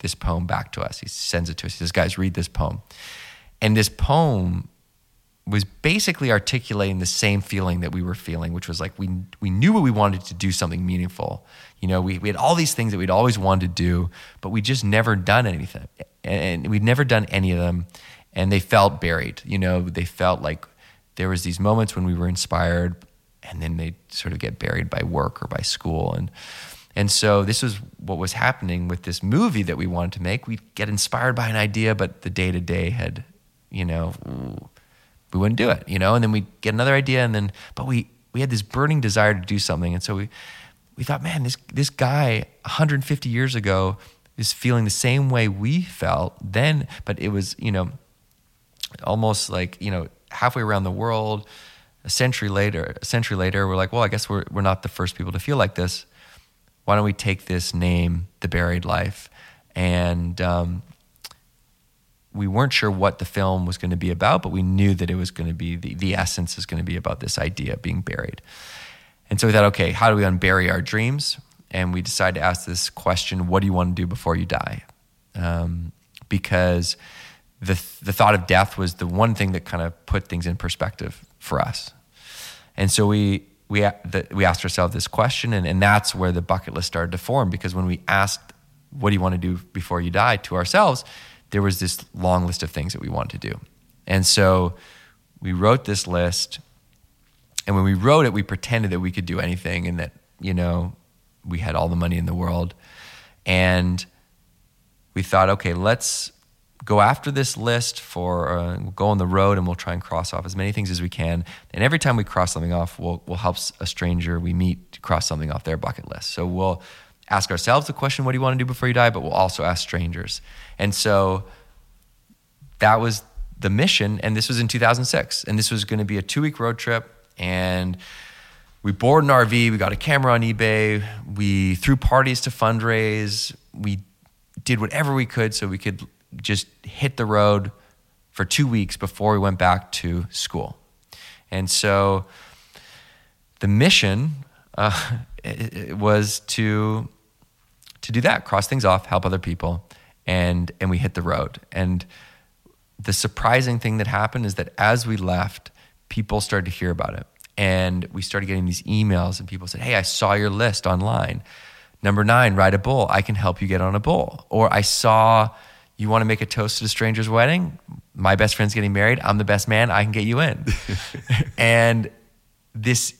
this poem back to us. He sends it to us. He says, Guys, read this poem. And this poem was basically articulating the same feeling that we were feeling, which was like we we knew what we wanted to do something meaningful. You know, we, we had all these things that we'd always wanted to do, but we just never done anything. And we'd never done any of them. And they felt buried. You know, they felt like there was these moments when we were inspired and then they sort of get buried by work or by school. And and so this was what was happening with this movie that we wanted to make. We'd get inspired by an idea, but the day to day had, you know, we wouldn't do it, you know, and then we'd get another idea and then but we we had this burning desire to do something. And so we we thought, man, this this guy 150 years ago is feeling the same way we felt then, but it was, you know, almost like, you know, halfway around the world, a century later, a century later, we're like, well, I guess we're we're not the first people to feel like this. Why don't we take this name, The Buried Life, and um, we weren't sure what the film was going to be about, but we knew that it was going to be the, the essence is going to be about this idea of being buried. And so we thought, okay, how do we unbury our dreams? And we decided to ask this question what do you want to do before you die? Um, because the, the thought of death was the one thing that kind of put things in perspective for us. And so we, we, the, we asked ourselves this question, and, and that's where the bucket list started to form because when we asked what do you want to do before you die to ourselves, there was this long list of things that we wanted to do. And so we wrote this list. And when we wrote it, we pretended that we could do anything and that, you know, we had all the money in the world. And we thought, okay, let's go after this list for uh, we'll go on the road and we'll try and cross off as many things as we can. And every time we cross something off, we'll, we'll help a stranger we meet cross something off their bucket list. So we'll ask ourselves the question, what do you want to do before you die? But we'll also ask strangers. And so that was the mission. And this was in 2006. And this was going to be a two week road trip. And we boarded an RV, we got a camera on eBay, we threw parties to fundraise, we did whatever we could so we could just hit the road for two weeks before we went back to school. And so the mission uh, was to to do that, cross things off, help other people, and and we hit the road. And the surprising thing that happened is that as we left, people started to hear about it. And we started getting these emails, and people said, Hey, I saw your list online. Number nine, ride a bull. I can help you get on a bull. Or I saw you want to make a toast at a stranger's wedding. My best friend's getting married. I'm the best man. I can get you in. and this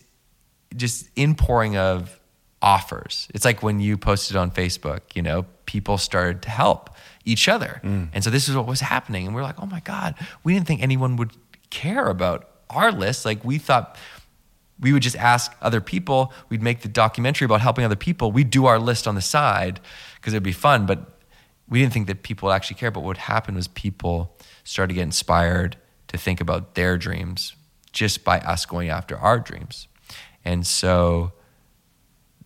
just inpouring of offers. It's like when you posted on Facebook, you know, people started to help each other. Mm. And so this is what was happening. And we're like, oh my God, we didn't think anyone would care about our list. Like we thought we would just ask other people. We'd make the documentary about helping other people. We'd do our list on the side because it'd be fun. But we didn't think that people actually care. But what happened was people started to get inspired to think about their dreams just by us going after our dreams. And so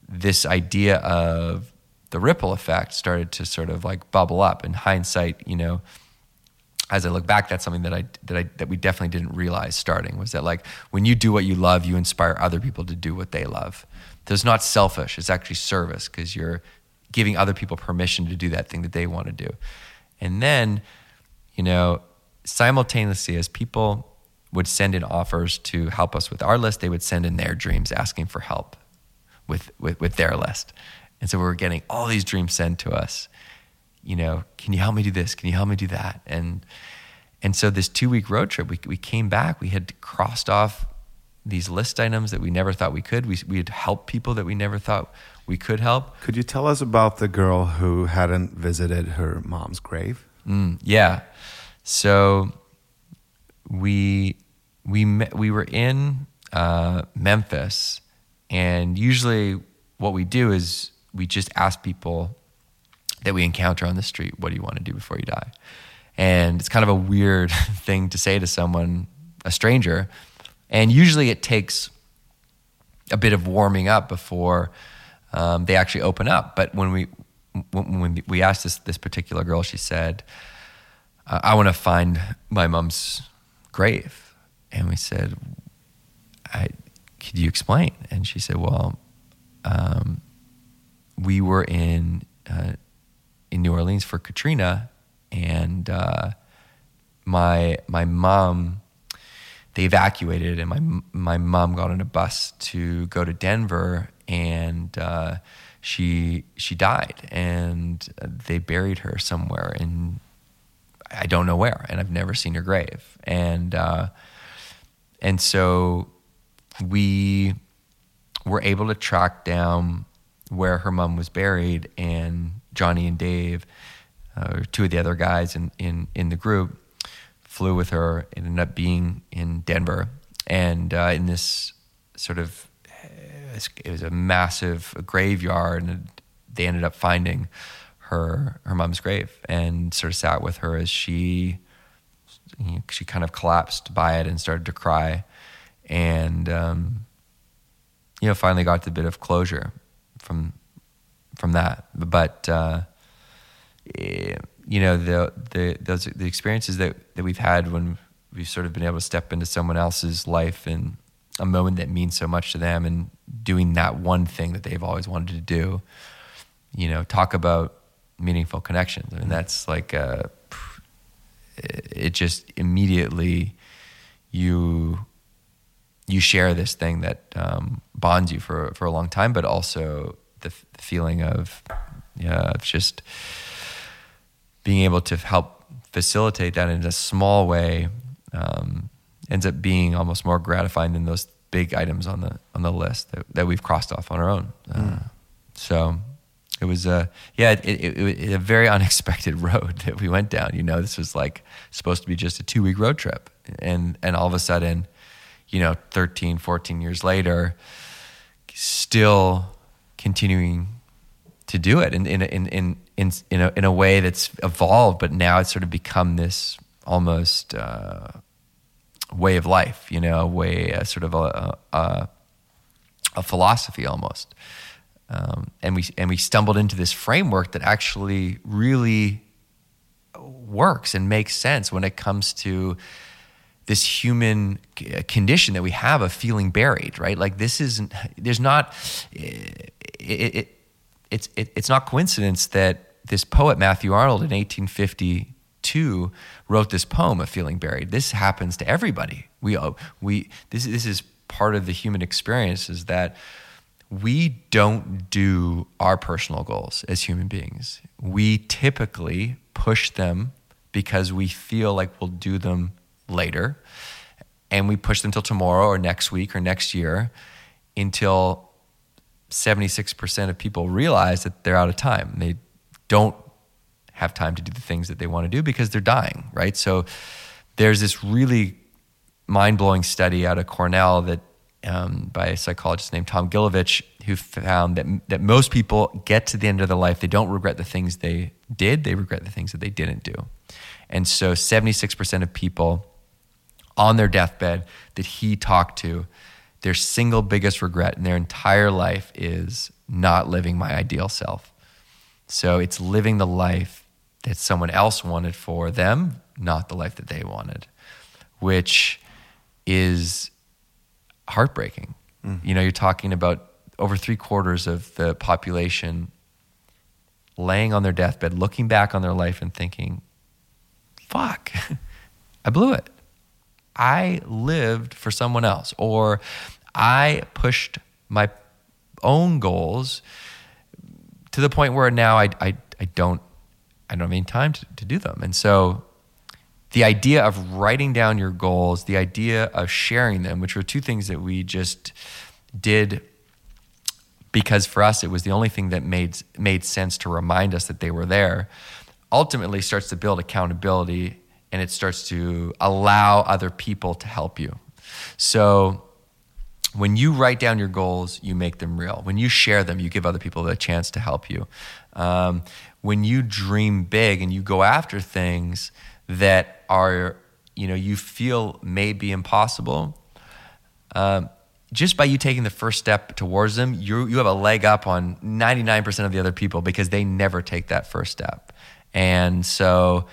this idea of the ripple effect started to sort of like bubble up. In hindsight, you know, as I look back, that's something that I that I that we definitely didn't realize starting was that like when you do what you love, you inspire other people to do what they love. So it's not selfish; it's actually service because you're giving other people permission to do that thing that they want to do. And then, you know, simultaneously, as people would send in offers to help us with our list, they would send in their dreams asking for help with, with, with their list. And so we were getting all these dreams sent to us. You know, can you help me do this? Can you help me do that? And and so this two week road trip, we we came back. We had crossed off these list items that we never thought we could. We we had helped people that we never thought we could help. Could you tell us about the girl who hadn't visited her mom's grave? Mm, yeah. So we we met, we were in uh, Memphis, and usually what we do is we just ask people that we encounter on the street, what do you want to do before you die? And it's kind of a weird thing to say to someone, a stranger. And usually it takes a bit of warming up before um, they actually open up. But when we when, we asked this this particular girl, she said, "I want to find my mom's grave," and we said, "I could you explain?" And she said, "Well, um, we were in uh, in New Orleans for Katrina, and uh, my my mom they evacuated, and my my mom got on a bus to go to Denver, and uh, she she died, and they buried her somewhere in I don't know where, and I've never seen her grave, and uh, and so we were able to track down where her mom was buried, and Johnny and Dave, uh, two of the other guys in, in, in the group, flew with her and ended up being in Denver. And uh, in this sort of, it was a massive graveyard, and they ended up finding her her mom's grave and sort of sat with her as she she kind of collapsed by it and started to cry, and um, you know finally got the bit of closure from from that. But uh, eh, you know the the those the experiences that that we've had when we've sort of been able to step into someone else's life and a moment that means so much to them and doing that one thing that they've always wanted to do. You know, talk about meaningful connections. I mean, that's like a, it just immediately you you share this thing that um, bonds you for for a long time, but also the, f- feeling of Yeah, it's just being able to help facilitate that in a small way um, ends up being almost more gratifying than those big items on the on the list that, that we've crossed off on our own. Uh, Mm. so it was a yeah, it, it, it, it- a very unexpected road that we went down. You know, this was like supposed to be just a two week road trip, and and all of a sudden, you know, 13, 14 years later, still continuing to do it in in in in in in a, in a way that's evolved, but now it's sort of become this almost uh, way of life. You know, a way a sort of a, a a philosophy almost. Um, and we and we stumbled into this framework that actually really works and makes sense when it comes to this human condition that we have of feeling buried, right? Like this isn't. There's not. It, it, it's it, it's not coincidence that this poet Matthew Arnold in 1852 wrote this poem of feeling buried. This happens to everybody. We uh, we this this is part of the human experience is that we don't do our personal goals as human beings. We typically push them because we feel like we'll do them later. And we push them till tomorrow or next week or next year until 76% of people realize that they're out of time. They don't have time to do the things that they want to do because they're dying, right? So there's this really mind blowing study out of Cornell that um, by a psychologist named Tom Gilovich, who found that that most people get to the end of their life, they don't regret the things they did, they regret the things that they didn't do. And so 76% of people on their deathbed that he talked to, their single biggest regret in their entire life is not living my ideal self. So it's living the life that someone else wanted for them, not the life that they wanted, which is heartbreaking. Mm-hmm. You know, you're talking about over three quarters of the population laying on their deathbed, looking back on their life and thinking, fuck, I blew it. I lived for someone else, or I pushed my own goals to the point where now I, I, I don't I don't have any time to, to do them. And so the idea of writing down your goals, the idea of sharing them, which were two things that we just did because for us it was the only thing that made made sense to remind us that they were there, ultimately starts to build accountability and it starts to allow other people to help you. So when you write down your goals, you make them real. When you share them, you give other people a chance to help you. Um, when you dream big and you go after things that are, you know, you feel may be impossible, um, just by you taking the first step towards them, you you have a leg up on 99% of the other people because they never take that first step. And so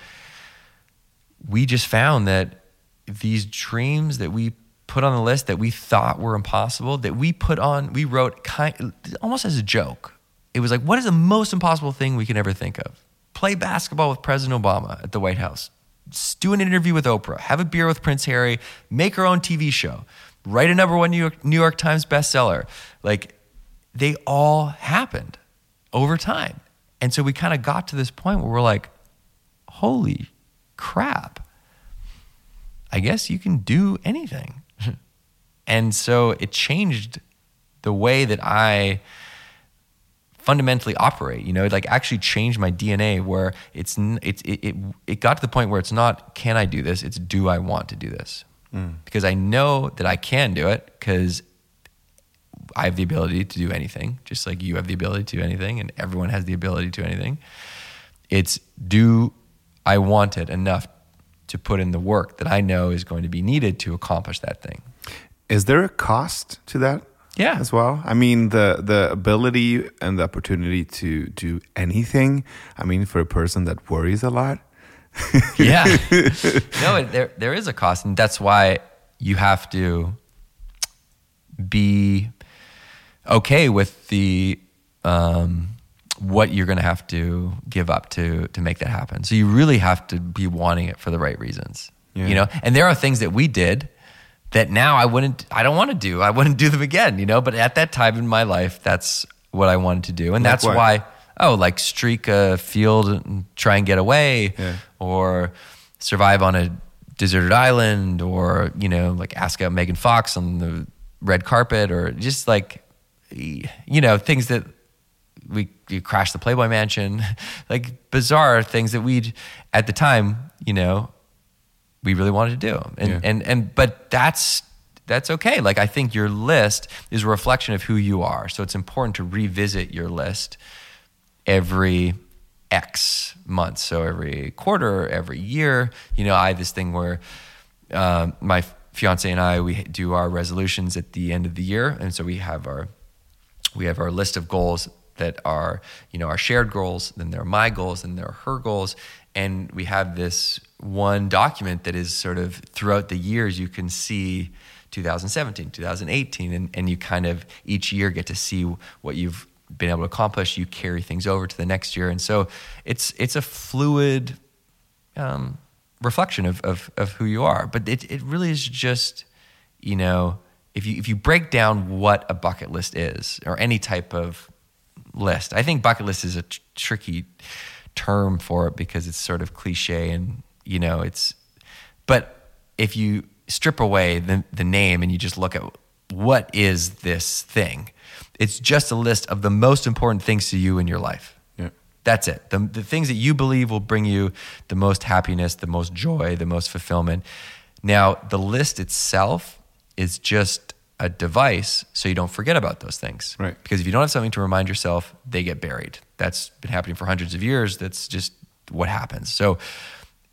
we just found that these dreams that we put on the list that we thought were impossible, that we put on, we wrote kind, almost as a joke. It was like, what is the most impossible thing we can ever think of? Play basketball with President Obama at the White House, do an interview with Oprah, have a beer with Prince Harry, make our own TV show, write a number one New York, New York Times bestseller. Like, they all happened over time. And so we kind of got to this point where we're like, holy crap. I guess you can do anything. and so it changed the way that I fundamentally operate, you know, it like actually changed my DNA where it's it's it, it it got to the point where it's not can I do this, it's do I want to do this? Mm. Because I know that I can do it cuz I have the ability to do anything, just like you have the ability to do anything and everyone has the ability to do anything. It's do I want it enough to put in the work that I know is going to be needed to accomplish that thing. Is there a cost to that? Yeah. As well. I mean, the the ability and the opportunity to do anything. I mean, for a person that worries a lot. yeah. no, there there is a cost, and that's why you have to be okay with the um, what you're going to have to give up to to make that happen. So you really have to be wanting it for the right reasons. Yeah. You know, and there are things that we did that now I wouldn't I don't want to do. I wouldn't do them again, you know, but at that time in my life that's what I wanted to do. And Like that's what? why oh, like streak a field and try and get away, Yeah. or survive on a deserted island, or you know, like ask out Megan Fox on the red carpet, or just like you know things that we, we crashed the Playboy Mansion, like bizarre things that we'd at the time, you know, we really wanted to do. And Yeah. and and but that's that's okay. Like I think your list is a reflection of who you are. So it's important to revisit your list every X months. So every quarter, every year. You know, I have this thing where um, my fiance and I we do our resolutions at the end of the year, and so we have our we have our list of goals that are you know our shared goals then there are my goals and there are her goals and we have this one document that is sort of throughout the years you can see 2017 2018 and, and you kind of each year get to see what you've been able to accomplish you carry things over to the next year and so it's it's a fluid um, reflection of, of, of who you are. But it, it really is just, you know, if you, if you break down what a bucket list is or any type of list, I think bucket list is a tr- tricky term for it because it's sort of cliche and, you know, it's, but if you strip away the, the name and you just look at what is this thing, it's just a list of the most important things to you in your life. Yeah. That's it. The, the things that you believe will bring you the most happiness, the most joy, the most fulfillment. Now, the list itself is just a device so you don't forget about those things. Right. Because if you don't have something to remind yourself, they get buried. That's been happening for hundreds of years. That's just what happens. So,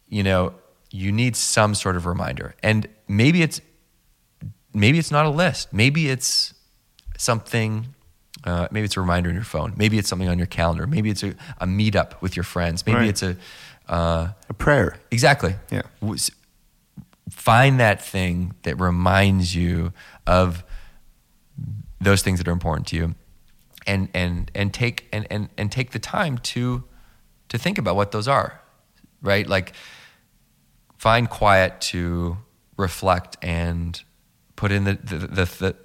you know, you need some sort of reminder. And maybe it's maybe it's not a list. Maybe it's something. Uh, maybe it's a reminder on your phone. Maybe it's something on your calendar. Maybe it's a, a meetup with your friends. Maybe Right. it's a uh, A prayer. exactly. Yeah. Find that thing that reminds you of those things that are important to you, and and and take and and, and take the time to to think about what those are, right? Like find quiet to reflect and put in the the, the, the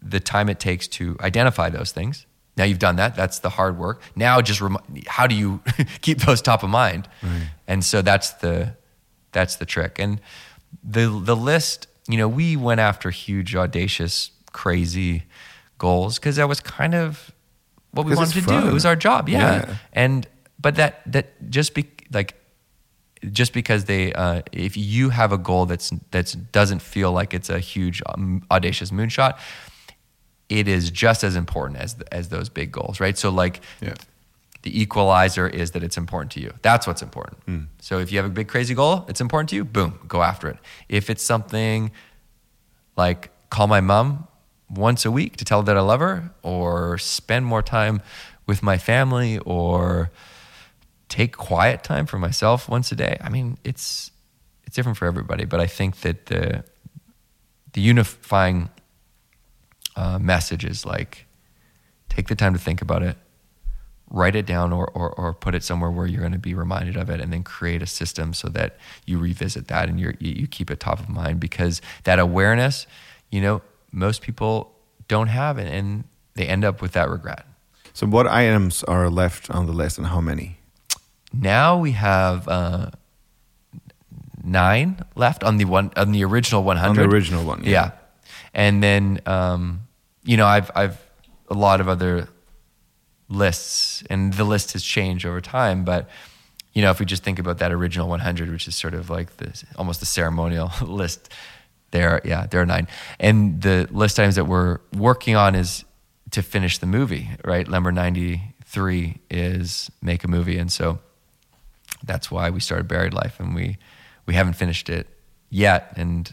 the time it takes to identify those things. Now you've done that. That's the hard work. Now just remi- how do you keep those top of mind? And so that's the that's the trick. And the the list, you know, we went after huge, audacious, crazy goals because that was kind of what we wanted to do. It was our job, yeah. Yeah. And but that that just be like just because they uh, if you have a goal that's that's doesn't feel like it's a huge um, audacious moonshot it is just as important as as those big goals right so like Yeah. the equalizer is that it's important to you that's what's important Hmm. so if you have a big crazy goal it's important to you boom go after it if it's something like call my mom once a week to tell her that I love her or spend more time with my family or take quiet time for myself once a day. I mean, it's it's different for everybody, but I think that the the unifying uh, message is like take the time to think about it, write it down, or, or or put it somewhere where you're going to be reminded of it, and then create a system so that you revisit that and you you keep it top of mind because that awareness, you know, most people don't have it, and they end up with that regret. So, what items are left on the list and how many? Now we have uh, nine left on the one on the original 100. On the original one, yeah. yeah. And then um, you know I've I've a lot of other lists, and the list has changed over time. But you know if we just think about that original 100, which is sort of like the almost the ceremonial list, there yeah there are nine, and the list items that we're working on is to finish the movie. Right, number 93 is make a movie, and so that's why we started Buried Life, and we we haven't finished it yet. And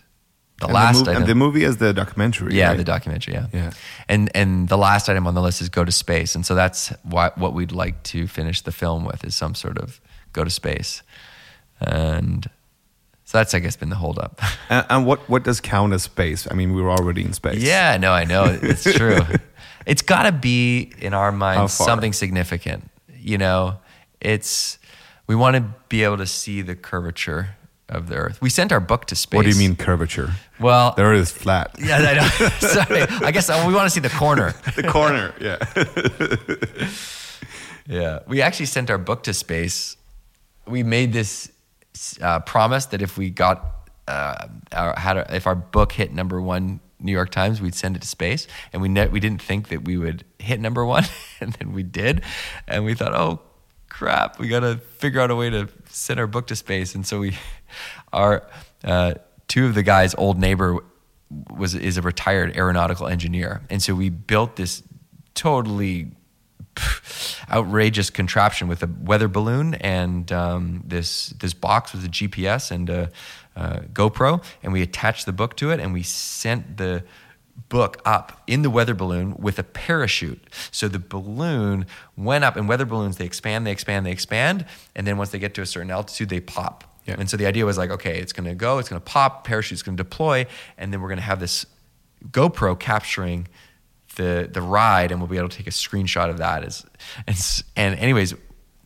the and last the, mov- item, and the movie is the documentary. yeah, right? the documentary, yeah, Yeah. And and the last item on the list is go to space, and so that's why, what we'd like to finish the film with is some sort of go to space, and so that's I guess been the holdup. And, and what what does count as space? I mean, we were already in space. Yeah, no, I know it's true. it's got to be in our minds something significant. You know, it's we want to be able to see the curvature of the Earth. We sent our book to space. What do you mean curvature? Well, The Earth is flat. yeah, I know. Sorry, I guess we want to see the corner. the corner. Yeah. yeah, we actually sent our book to space. We made this uh, promise that if we got uh, our, had our, if our book hit number one New York Times, we'd send it to space, and we ne- we didn't think that we would hit number one, and then we did, and we thought, oh crap, we got to figure out a way to send our book to space, and so we, our uh, two of the guys' old neighbor was is a retired aeronautical engineer, and so we built this totally outrageous contraption with a weather balloon and um, this this box with a GPS and a, a, GoPro, and we attached the book to it, and we sent the book up in the weather balloon with a parachute. So the balloon went up, and weather balloons they expand, they expand, they expand, and then once they get to a certain altitude, they pop. Yeah. And so the idea was like, okay, it's going to go, it's going to pop, parachute's going to deploy, and then we're going to have this GoPro capturing the the ride, and we'll be able to take a screenshot of that. As and and anyways,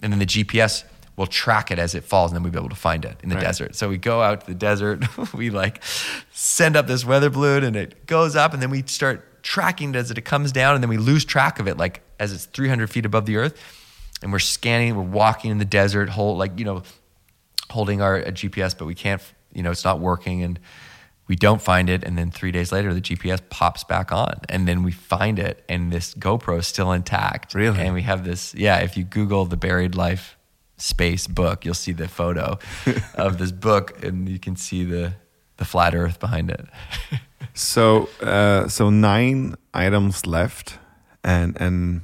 and then the GPS will track it as it falls, and then we'll be able to find it in the Right. desert. So we go out to the desert, we like send up this weather balloon, and it goes up, and then we start tracking it as it comes down, and then we lose track of it, like as it's 300 feet above the earth, and we're scanning, we're walking in the desert, hold like you know, holding our GPS, but we can't, you know, it's not working, and we don't find it, and then three days later, the GPS pops back on, and then we find it, and this GoPro is still intact. Really? And we have this, yeah. If you Google the buried life space book, you'll see the photo of this book, and you can see the the flat Earth behind it. So, uh, so nine items left, and and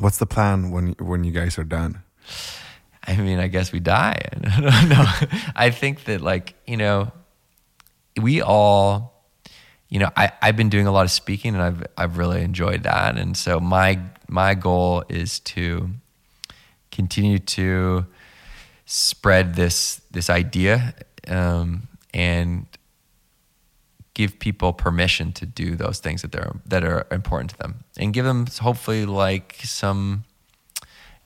what's the plan when when you guys are done? I mean, I guess we die. I. I think that like, you know, we all, you know, I, I've been doing a lot of speaking and I've I've really enjoyed that. And so my my goal is to continue to spread this this idea um, and give people permission to do those things that they're that are important to them and give them hopefully like some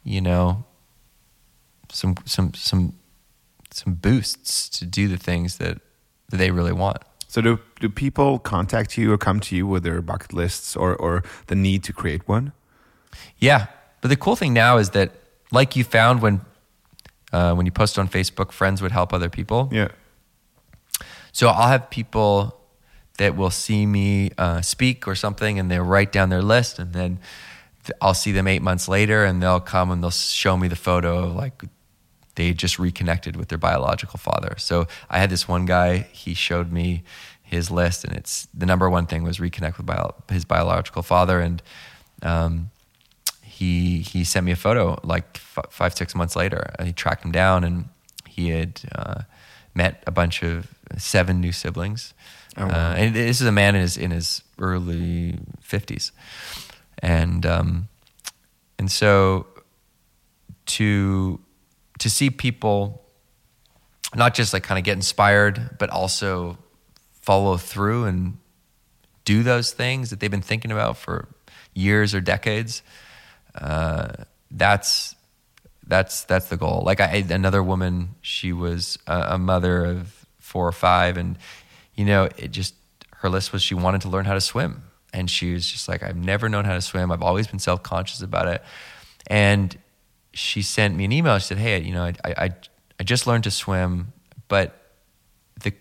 you know some some some some boosts to do the things that, that they really want. So do do people contact you or come to you with their bucket lists or or the need to create one? Yeah, but the cool thing now is that, like you found when uh, when you post on Facebook, friends would help other people. Yeah. So I'll have people that will see me uh, speak or something, and they'll write down their list, and then th- I'll see them eight months later, and they'll come and they'll show me the photo of like they just reconnected with their biological father. So I had this one guy; he showed me his list, and it's the number one thing was reconnect with bio- his biological father, and um, he he sent me a photo like f- five six months later. He tracked him down, and he had uh, met a bunch of seven new siblings. Oh, wow. uh, and this is a man in his in his early fifties, and um, and so to to see people not just like kind of get inspired, but also follow through and do those things that they've been thinking about for years or decades. Uh, that's that's that's the goal. Like I, another woman, she was a, a mother of four or five, and you know, it just her list was she wanted to learn how to swim, and she was just like, I've never known how to swim. I've always been self conscious about it, and she sent me an email. She said, "Hey, you know, I, I I just learned to swim, but the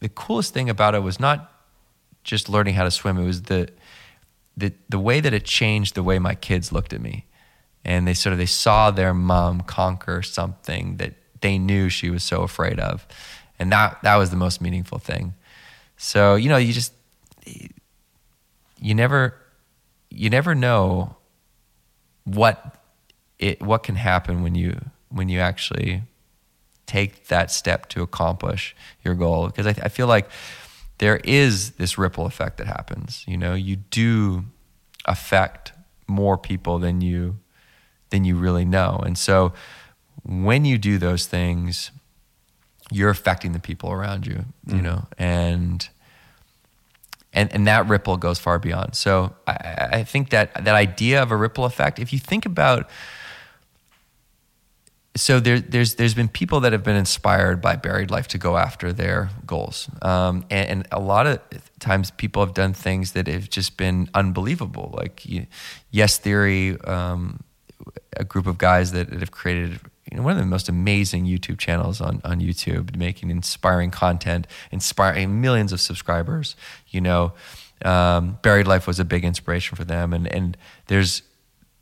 the coolest thing about it was not just learning how to swim. It was the the the way that it changed the way my kids looked at me, and they sort of they saw their mom conquer something that they knew she was so afraid of, and that that was the most meaningful thing. So you know, you just you never you never know what it what can happen when you when you actually take that step to accomplish your goal. Because I, I feel like there is this ripple effect that happens. You know you do affect more people than you than you really know. And so when you do those things you're affecting the people around you you mm. know and and and that ripple goes far beyond. So I, I think that that idea of a ripple effect, if you think about, so there, there's there's been people that have been inspired by buried life to go after their goals, um, and, and a lot of times people have done things that have just been unbelievable. Like Yes Theory um, a group of guys that, that have created you know, one of the most amazing YouTube channels on, on YouTube, making inspiring content, inspiring millions of subscribers. You know, um, Buried Life was a big inspiration for them, and and there's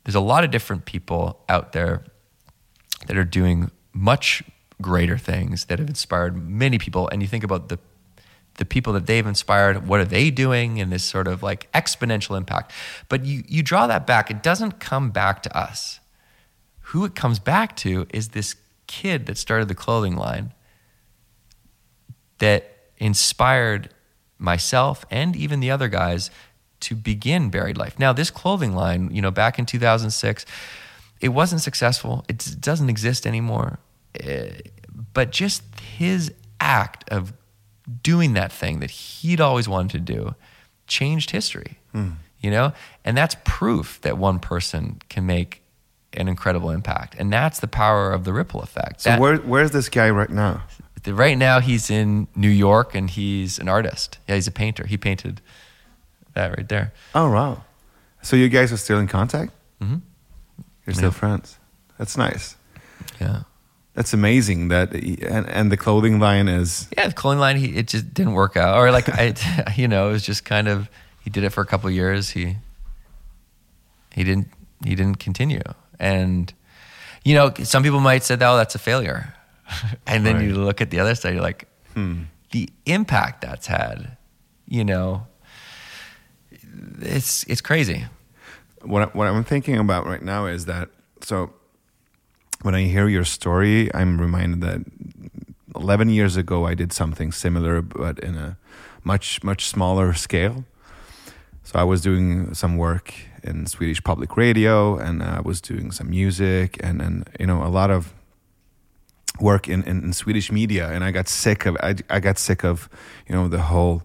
there's a lot of different people out there that are doing much greater things that have inspired many people. And you think about the the people that they've inspired, what are they doing in this sort of like exponential impact? But you you draw that back, it doesn't come back to us. Who it comes back to is this kid that started the clothing line that inspired myself and even the other guys to begin buried life. Now, this clothing line, you know, back in 2006, it wasn't successful. It doesn't exist anymore. Uh, but just his act of doing that thing that he'd always wanted to do changed history. Mm. You know, and that's proof that one person can make an incredible impact, and that's the power of the ripple effect. So that, where, where's this guy right now? Right now, he's in New York, and he's an artist. Yeah, he's a painter. He painted that right there. Oh wow! So you guys are still in contact? Mm-hmm. You're still yeah. friends. That's nice. Yeah. That's amazing. That and, and the clothing line is yeah, the clothing line. He, it just didn't work out, or like I, you know, it was just kind of he did it for a couple years. He he didn't he didn't continue, and you know, some people might say, "Oh, that's a failure," and then right. you look at the other side, you're like, hmm. the impact that's had. You know, it's it's crazy. What what I'm thinking about right now is that so when I hear your story, I'm reminded that 11 years ago I did something similar, but in a much much smaller scale. So I was doing some work in Swedish public radio, and I was doing some music, and and you know a lot of work in, in, in Swedish media, and I got sick of I, I got sick of you know the whole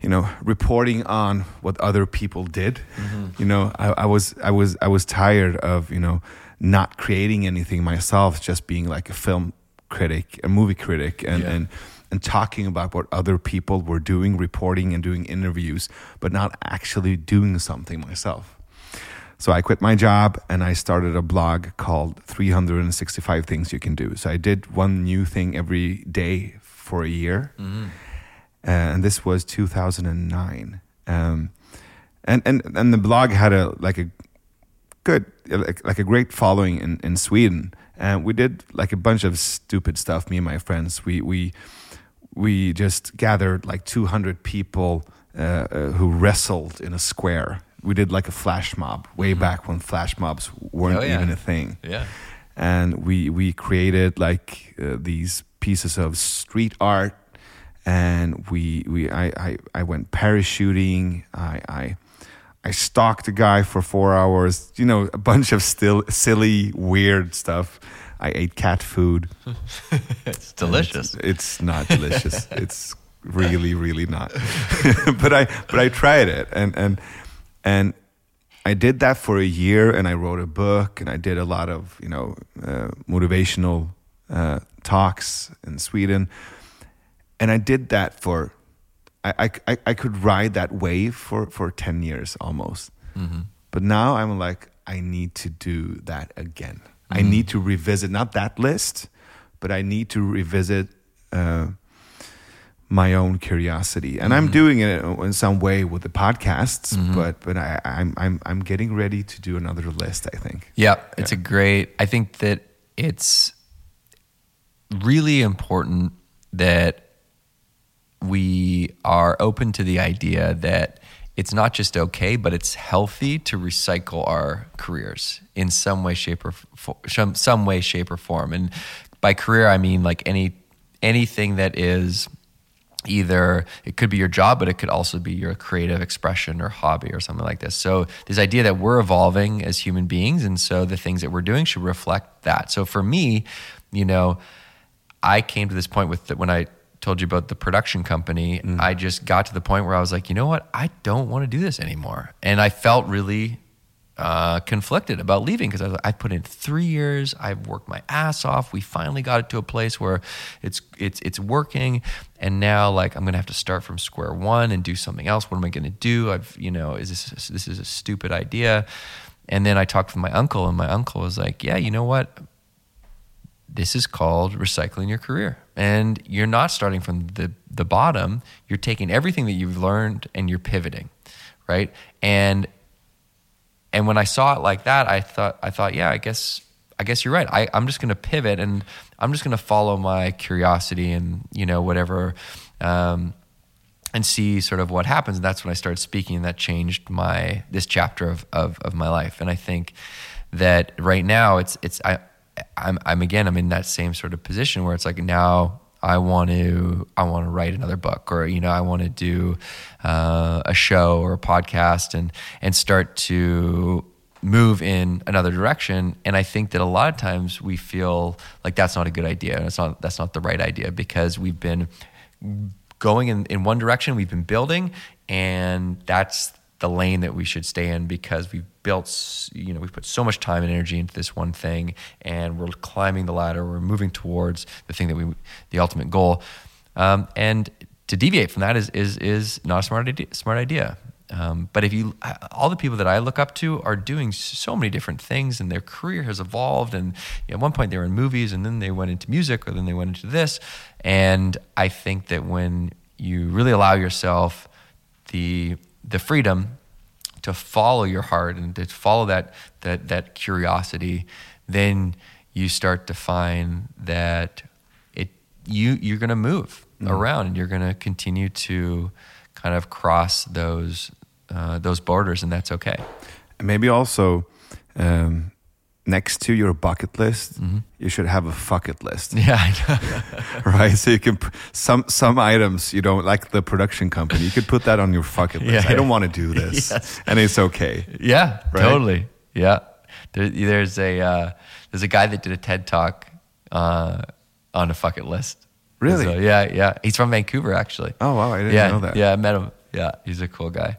you know reporting on what other people did mm-hmm. you know I, I, was i was i was tired of you know not creating anything myself just being like a film critic a movie critic and yeah. and and talking about what other people were doing reporting and doing interviews but not actually doing something myself so I quit my job and I started a blog called 365 Things You Can Do. So I did one new thing every day for a year. Mm-hmm uh, and this was 2009. Um, and and and the blog had a like a good like, like a great following in in Sweden. And we did like a bunch of stupid stuff. Me and my friends, we we we just gathered like 200 people uh, uh, who wrestled in a square. We did like a flash mob way mm-hmm. back when flash mobs weren't oh, yeah. even a thing. Yeah. And we we created like uh, these pieces of street art and we we I I, I went parachuting. I I I stalked a guy for four hours. You know, a bunch of still silly, weird stuff. I ate cat food. it's delicious. It's, it's, not delicious. it's really, really not. but I but I tried it and and and I did that for a year and I wrote a book and I did a lot of you know uh, motivational uh, talks in Sweden and I did that for I, I, I could ride that wave for, for 10 years almost. Mm-hmm. But now I'm like, I need to do that again. Mm-hmm. I need to revisit, not that list, but I need to revisit uh, my own curiosity. And mm-hmm. I'm doing it in some way with the podcasts, mm-hmm. but, but I, I'm, I'm, I'm getting ready to do another list, I think. Yep. It's yeah. a great, I think that it's really important that we are open to the idea that it's not just okay, but it's healthy to recycle our careers in some way, shape, or some some way, shape, or form. And by career, I mean like any anything that is either it could be your job, but it could also be your creative expression or hobby or something like this. So this idea that we're evolving as human beings, and so the things that we're doing should reflect that. So for me, you know, I came to this point with that when I told you about the production company, mm. I just got to the point where I was like, you know what? I don't want to do this anymore. And I felt really uh, conflicted about leaving because I, I put in three years. I've worked my ass off. We finally got it to a place where it's it's it's working, and now like I'm gonna have to start from square one and do something else. What am I gonna do? I've you know is this this is a stupid idea, And then I talked with my uncle, and my uncle was like, "Yeah, you know what? This is called recycling your career, and you're not starting from the the bottom. You're taking everything that you've learned and you're pivoting, right? And and when I saw it like that, I thought I thought, yeah, I guess I guess you're right. I, I'm just to pivot and I'm just to follow my curiosity and you know whatever, um, and see sort of what happens. And that's when I started speaking, and that changed my this chapter of of, of my life. And I think that right now it's it's I I'm I'm again I'm in that same sort of position where it's like now I want to I want to write another book or you know I want to do uh, a show or a podcast and and start to move in another direction. And i think that a lot of times we feel like that's not a good idea and it's not that's not the right idea because we've been going in, in one direction we've been building and that's the lane that we should stay in because we've built you know we've put so much time and energy into this one thing and we're climbing the ladder we're moving towards the thing that we the ultimate goal um, and to deviate from that is is is not a smart idea, smart idea um, but if you, all the people that I look up to are doing so many different things, and their career has evolved. And you know, at one point they were in movies, and then they went into music, or then they went into this. And I think that when you really allow yourself the the freedom to follow your heart and to follow that that that curiosity, then you start to find that it you you're going to move mm-hmm. around, and you're going to continue to kind of cross those uh, those borders, and that's okay. Maybe also um, next to your bucket list, mm-hmm. you should have a fuck it list. Yeah, right. So you can some some items you don't like the production company. You could put that on your fuck it list. Yeah, I don't want to do this, yes. and it's okay. Yeah, right? totally. Yeah, there, there's a uh, there's a guy that did a TED talk uh, on a fuck it list. Really? So, yeah, yeah. He's from Vancouver, actually. Oh wow, I didn't yeah, know that. Yeah, I met him. Yeah, he's a cool guy.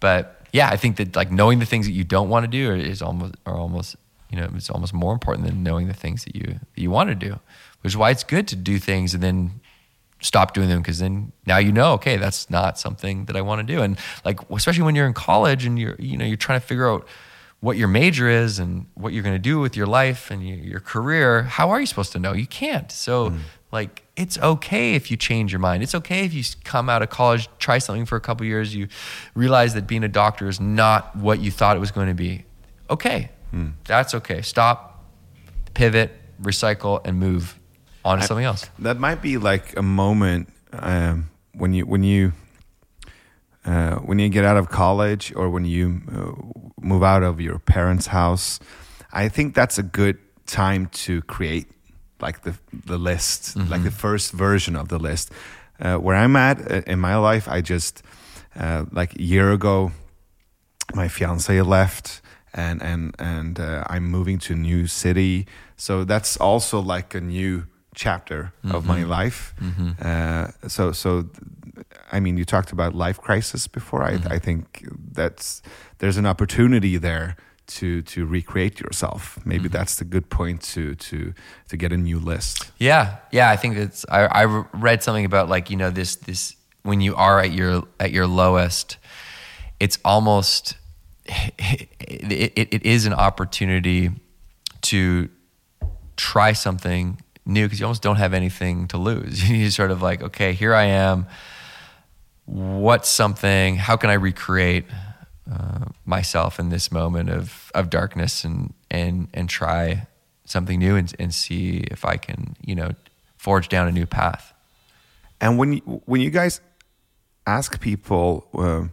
But yeah, I think that like knowing the things that you don't want to do is almost are almost you know it's almost more important than knowing the things that you that you want to do. Which is why it's good to do things and then stop doing them because then now you know okay that's not something that I want to do and like especially when you're in college and you're you know you're trying to figure out what your major is and what you're going to do with your life and your, career how are you supposed to know you can't so mm. like it's okay if you change your mind. It's okay if you come out of college, try something for a couple years, you realize that being a doctor is not what you thought it was going to be. Okay, hmm. that's okay. Stop, pivot, recycle, and move on to I, something else. That might be like a moment um, when you when you uh, when you get out of college or when you uh, move out of your parents' house. I think that's a good time to create like the the list, mm-hmm. like the first version of the list. Uh, where I'm at uh, in my life, I just uh, like a year ago, my fiance left, and and and uh, I'm moving to a new city. So that's also like a new chapter mm-hmm. of my mm-hmm. life. Mm-hmm. Uh, so so, I mean, you talked about life crisis before. I mm-hmm. I think that's there's an opportunity there to to recreate yourself. Maybe mm-hmm. that's the good point to to to get a new list. Yeah, yeah. I think that's. I, I read something about like you know this this when you are at your at your lowest, it's almost it, it, it is an opportunity to try something new because you almost don't have anything to lose. You sort of like, okay, here I am. What's something? How can I recreate? uh, myself in this moment of of darkness and and and try something new and, and see if I can you know forge down a new path. And when you, when you guys ask people, uh,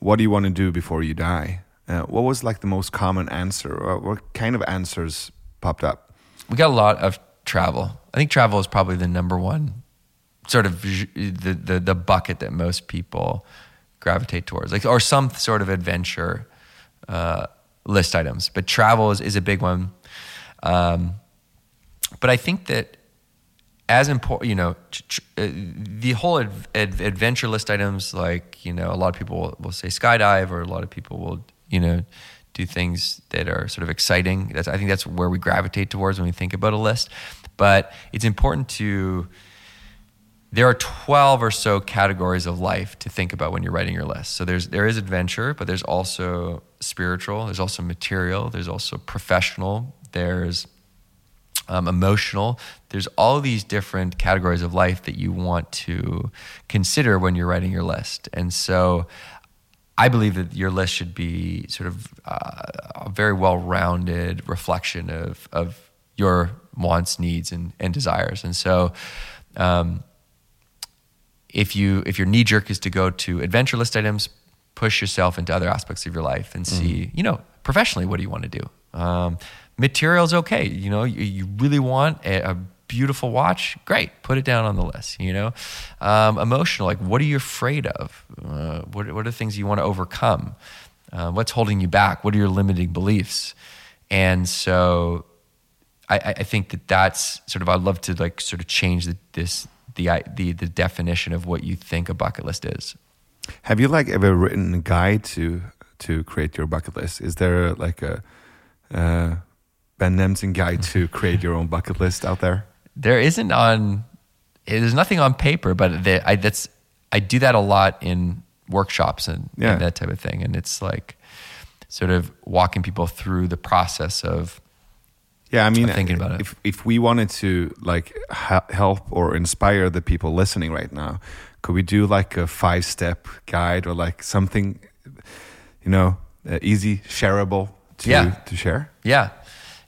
what do you want to do before you die? Uh, what was like the most common answer? What kind of answers popped up? We got a lot of travel. I think travel is probably the number one sort of the the, the bucket that most people gravitate towards, like or some sort of adventure uh, list items. But travel is, is a big one. Um, but I think that as important, you know, tr- uh, the whole ad- ad- adventure list items, like you know, a lot of people will, will, say skydive, or a lot of people will, you know, do things that are sort of exciting. That's I think that's where we gravitate towards when we think about a list. But it's important to there are 12 or so categories of life to think about when you're writing your list. So there's there is adventure, but there's also spiritual, there's also material, there's also professional, there's um, emotional. There's all these different categories of life that you want to consider when you're writing your list. And so I believe that your list should be sort of uh, a very well rounded reflection of, of your wants, needs, and, and desires. And so, um, if you if your knee jerk is to go to adventure list items, push yourself into other aspects of your life and see, mm-hmm. you know, professionally, what do you want to do? Um, material's okay. You know, you, you really want a, a, beautiful watch, great, put it down on the list. You know, um, emotional, like what are you afraid of? Uh, what, what are the things you want to overcome? Uh, what's holding you back? What are your limiting beliefs? And so, I, I think that that's sort of. I'd love to like sort of change the, this the the the definition of what you think a bucket list is. Have you like ever written a guide to to create your bucket list? Is there like a uh, Ben Nemtin guide to create your own bucket list out there? There isn't on. There's nothing on paper, but they, I, that's I do that a lot in workshops and, yeah. and that type of thing, and it's like sort of walking people through the process of yeah, I mean, thinking about it. If if we wanted to like ha- help or inspire the people listening right now, could we do like a five step guide or like something, you know, uh, easy, shareable to yeah. to share? Yeah,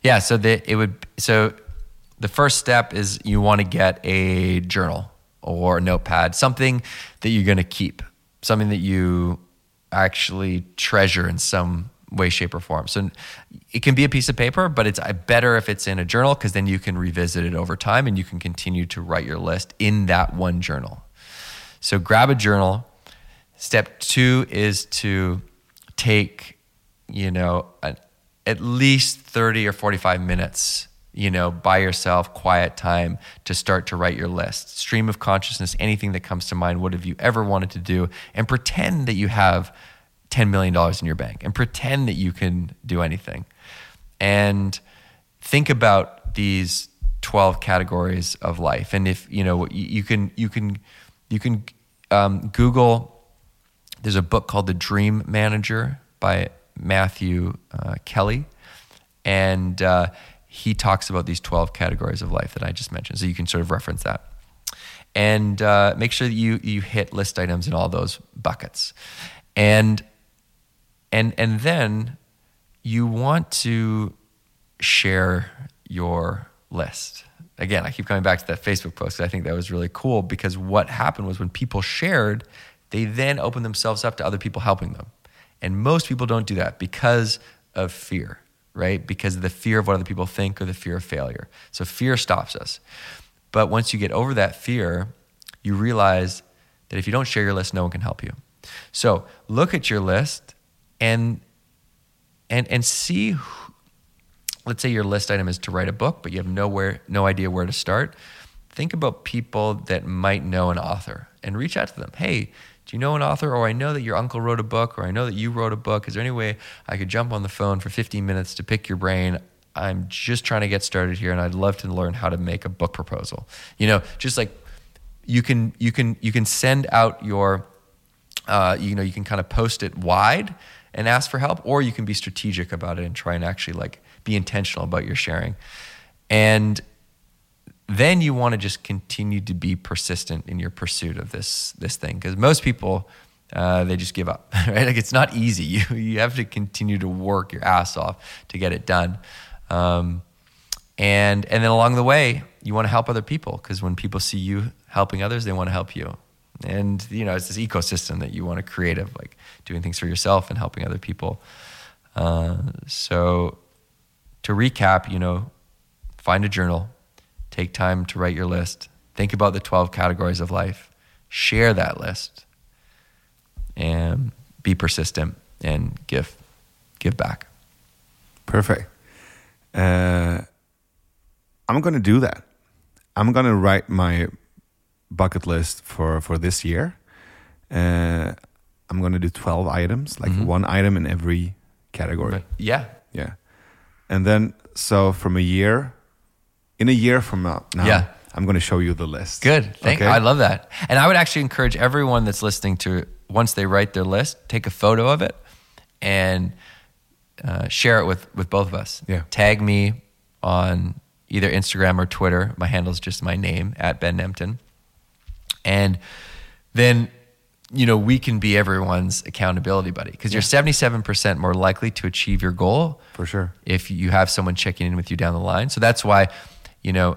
yeah. So the it would so the first step is you want to get a journal or a notepad, something that you're going to keep, something that you actually treasure in some way, shape, or form. So it can be a piece of paper, but it's better if it's in a journal because then you can revisit it over time and you can continue to write your list in that one journal. So grab a journal. Step two is to take, you know, an, at least 30 or 45 minutes you know, by yourself, quiet time to start to write your list. Stream of consciousness, anything that comes to mind. What have you ever wanted to do? And pretend that you have $10 million in your bank and pretend that you can do anything. And think about these 12 categories of life. And if, you know, you can, you can, you can um, Google, there's a book called The Dream Manager by Matthew uh, Kelly. And uh, he talks about these 12 categories of life that I just mentioned. So you can sort of reference that. And uh, make sure that you, you hit list items in all those buckets. And and and then you want to share your list again i keep coming back to that facebook post i think that was really cool because what happened was when people shared they then opened themselves up to other people helping them and most people don't do that because of fear right? Because of the fear of what other people think or the fear of failure. So fear stops us. But once you get over that fear you realize that if you don't share your list no one can help you. So look at your list and and and see let's say your list item is to write a book but you have nowhere no idea where to start. Think about people that might know an author and reach out to them. Hey do you know an author? Or i know that your uncle wrote a book or i know that you wrote a book. Is there any way i could jump on the phone for 15 minutes to pick your brain? I'm just trying to get started here and i'd love to learn how to make a book proposal. You know just like you can you can you can send out your uh, you know you can kind of post it wide and ask for help, or you can be strategic about it and try and actually like be intentional about your sharing. And then you want to just continue to be persistent in your pursuit of this this thing. Because most people uh, they just give up right? Like it's not easy. You you have to continue to work your ass off to get it done. Um, and and then along the way you want to help other people because when people see you helping others they want to help you. And you know it's this ecosystem that you want to create of like doing things for yourself and helping other people. Uh, so to recap you know find a journal take time to write your list think about the 12 categories of life share that list and be persistent and give give back perfect uh, i'm going to do that i'm going to write my bucket list for for this year. Uh, I'm gonna do 12 items, like mm-hmm. one item in every category. But yeah, yeah. And then so from a year, in a year from now, yeah. I'm going to show you the list. Good. Thank Okay? I love that. And I would actually encourage everyone that's listening to once they write their list, take a photo of it and uh, share it with with both of us. Yeah. Tag me on either Instagram or Twitter. My handle is just my name at Ben Nemtin. And then you know we can be everyone's accountability buddy because you're 77% more likely to achieve your goal For sure. if you have someone checking in with you down the line. So that's why, you know,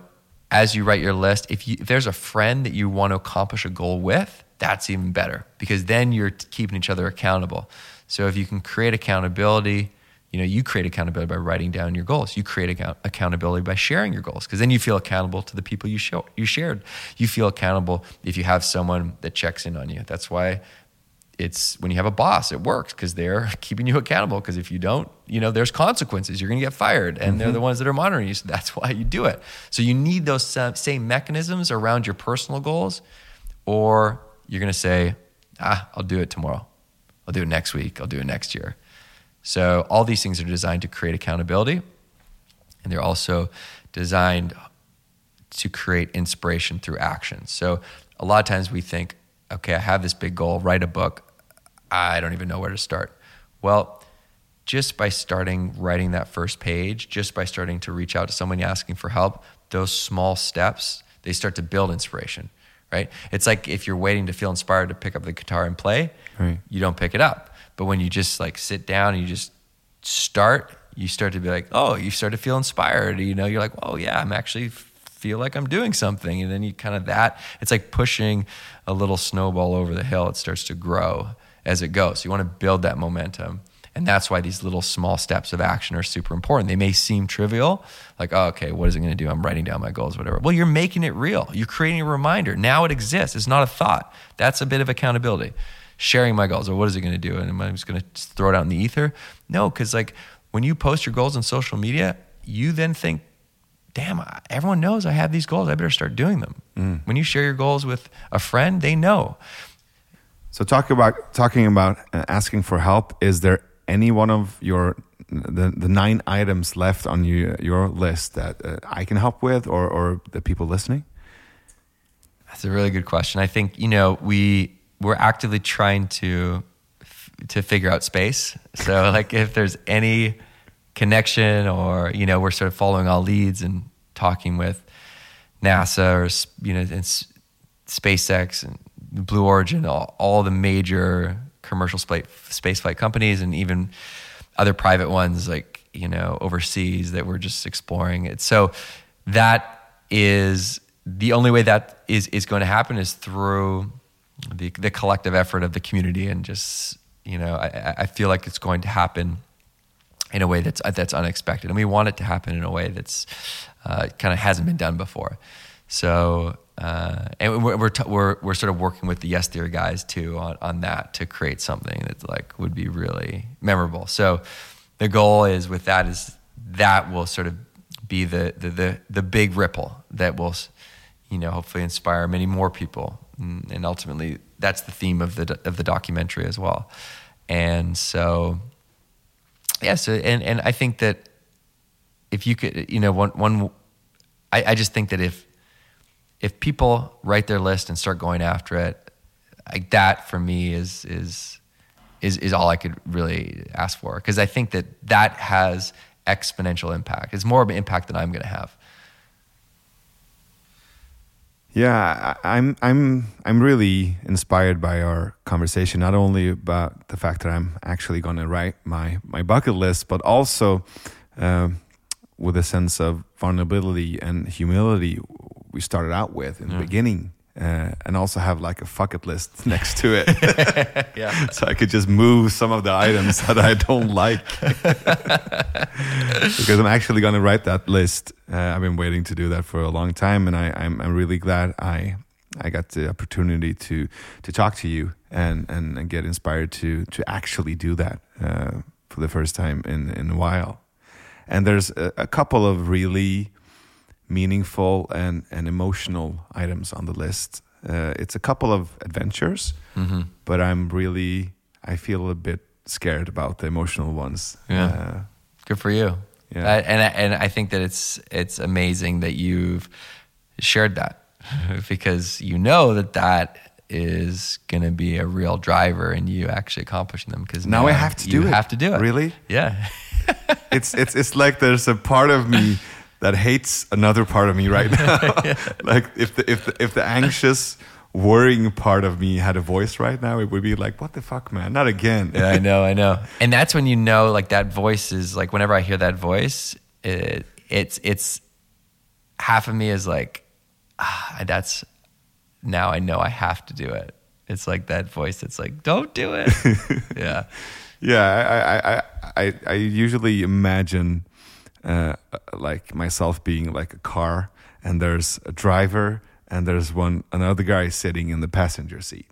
as you write your list, if, you, if there's a friend that you want to accomplish a goal with, that's even better because then you're keeping each other accountable. So if you can create accountability, you know, you create accountability by writing down your goals. You create account- accountability by sharing your goals because then you feel accountable to the people you show you shared. You feel accountable if you have someone that checks in on you. That's why it's when you have a boss, it works because they're keeping you accountable. Because if you don't, you know, there's consequences. You're going to get fired, and they're the ones that are monitoring you. So that's why you do it. So you need those same mechanisms around your personal goals, or you're going to say, ah, I'll do it tomorrow. I'll do it next week. I'll do it next year. So all these things are designed to create accountability, and they're also designed to create inspiration through action. So a lot of times we think, okay, I have this big goal, write a book. I don't even know where to start. Well, just by starting writing that first page, just by starting to reach out to someone asking for help, those small steps, they start to build inspiration, right? It's like if you're waiting to feel inspired to pick up the guitar and play, Right. you don't pick it up. But when you just like sit down and you just start, you start to be like, oh, you start to feel inspired. You know, you're like, oh yeah, I'm actually feel like I'm doing something. And then you kind of that, it's like pushing a little snowball over the hill. It starts to grow as it goes. So you want to build that momentum. And that's why these little small steps of action are super important. They may seem trivial, like, oh, okay, what is it going to do? I'm writing down my goals, whatever. Well, you're making it real. You're creating a reminder. Now it exists. It's not a thought. That's a bit of accountability. Sharing my goals. Or what is it going to do? And am I just going to throw it out in the ether? No, because like when you post your goals on social media, you then think, damn, everyone knows I have these goals. I better start doing them. Mm. When you share your goals with a friend, they know. So talk about talking about asking for help. Is there any one of your the, the nine items left on you, your list that uh, I can help with, or or the people listening? That's a really good question. I think you know we we're actively trying to to figure out space. So like if there's any connection or you know we're sort of following all leads and talking with NASA or you know and SpaceX and Blue Origin, all, all the major commercial space flight companies, and even other private ones like you know overseas that we're just exploring it. So that is the only way that is is going to happen is through the the collective effort of the community and just you know I, I- I feel like it's going to happen in a way that's that's unexpected, and we want it to happen in a way that's uh, kind of hasn't been done before. So, uh, and we're we're, t- we're we're sort of working with the Yes Theory guys too on on that to create something that like would be really memorable. So, the goal is with that is that will sort of be the the the, the big ripple that will, you know, hopefully inspire many more people, and, and ultimately that's the theme of the of the documentary as well. And so, yeah so and and i think that if you could you know one one i, I just think that if if people write their list and start going after it like that for me is is is is all i could really ask for because i think that that has exponential impact it's more of an impact than i'm going to have Yeah, I'm I'm I'm really inspired by our conversation. Not only about the fact that I'm actually going to write my my bucket list, but also um, with a sense of vulnerability and humility we started out with in the beginning, uh, and also have like a bucket list next to it, yeah so I could just move some of the items that I don't like. because I'm actually going to write that list. Uh, I've been waiting to do that for a long time, and I, I'm I'm really glad I I got the opportunity to to talk to you and and, and get inspired to to actually do that uh, for the first time in in a while. And there's a, a couple of really meaningful and and emotional items on the list. Uh, it's a couple of adventures, but I'm really I feel a bit scared about the emotional ones. Yeah. Uh, Good for you. Yeah. I- and I- and I think that it's it's amazing that you've shared that because you know that that is going to be a real driver in you actually accomplishing them because Now I have to you do it. have to do it Really? yeah it's it's it's like there's a part of me that hates another part of me right now. like if the if the if the anxious, worrying part of me had a voice right now, it would be like, "What the fuck, man? Not again." yeah, I know, I know. And that's when you know, like that voice is like. Whenever I hear that voice, it, it's it's half of me is like, ah, that's now I know I have to do it. It's like that voice that's like, don't do it. yeah, yeah, I I I I, I usually imagine uh, like myself being like a car, and there's a driver, and there's one another guy sitting in the passenger seat.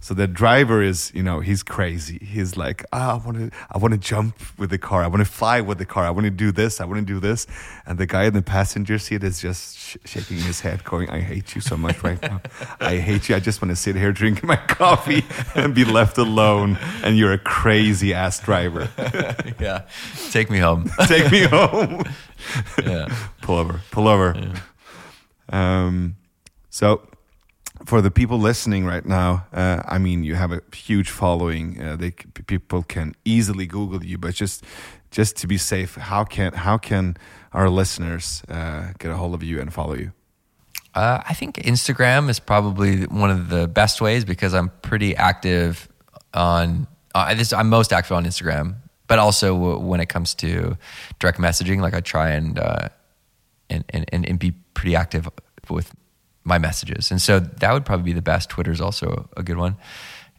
So the driver is, you know, he's crazy. He's like, ah, I want to, I want to jump with the car. I want to fly with the car. I want to do this. I want to do this. And the guy in the passenger seat is just sh- shaking his head, going, "I hate you so much right now. I hate you. I just want to sit here drinking my coffee and be left alone. And you're a crazy ass driver. yeah. Take me home. Take me home. yeah. pull over, pull over. Um, so, for the people listening right now, uh, I mean, you have a huge following. Uh, they people can easily Google you, but just just to be safe, how can how can our listeners uh, get a hold of you and follow you? Uh, I think Instagram is probably one of the best ways because I'm pretty active on. Uh, this, I'm most active on Instagram, but also when it comes to direct messaging, like I try and uh, and and and be pretty active with my messages, and so that would probably be the best. Twitter's also a good one,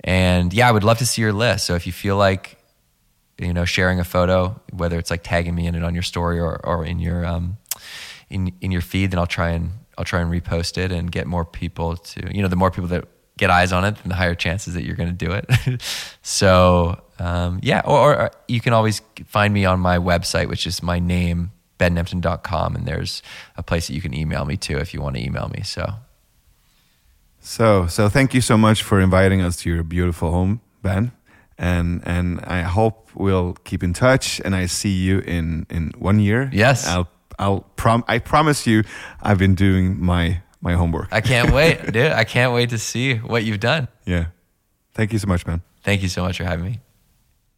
and yeah, I would love to see your list. So if you feel like you know sharing a photo, whether it's like tagging me in it on your story or or in your um, in in your feed, then I'll try and I'll try and repost it and get more people to you know the more people that get eyes on it, then the higher chances that you're going to do it. so um, yeah, or, or you can always find me on my website, which is my name bennemtin.com, and there's a place that you can email me to if you want to email me. So So so thank you so much for inviting us to your beautiful home, Ben. And and I hope we'll keep in touch. And I see you in in one year. Yes. I'll I'll prom I promise you, I've been doing my my homework. I can't wait, dude. I can't wait to see what you've done. yeah. Thank you so much, man. Thank you so much for having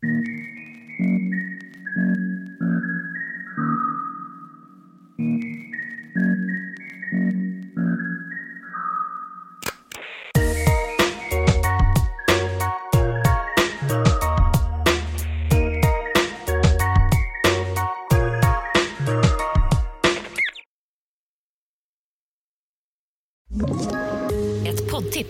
me.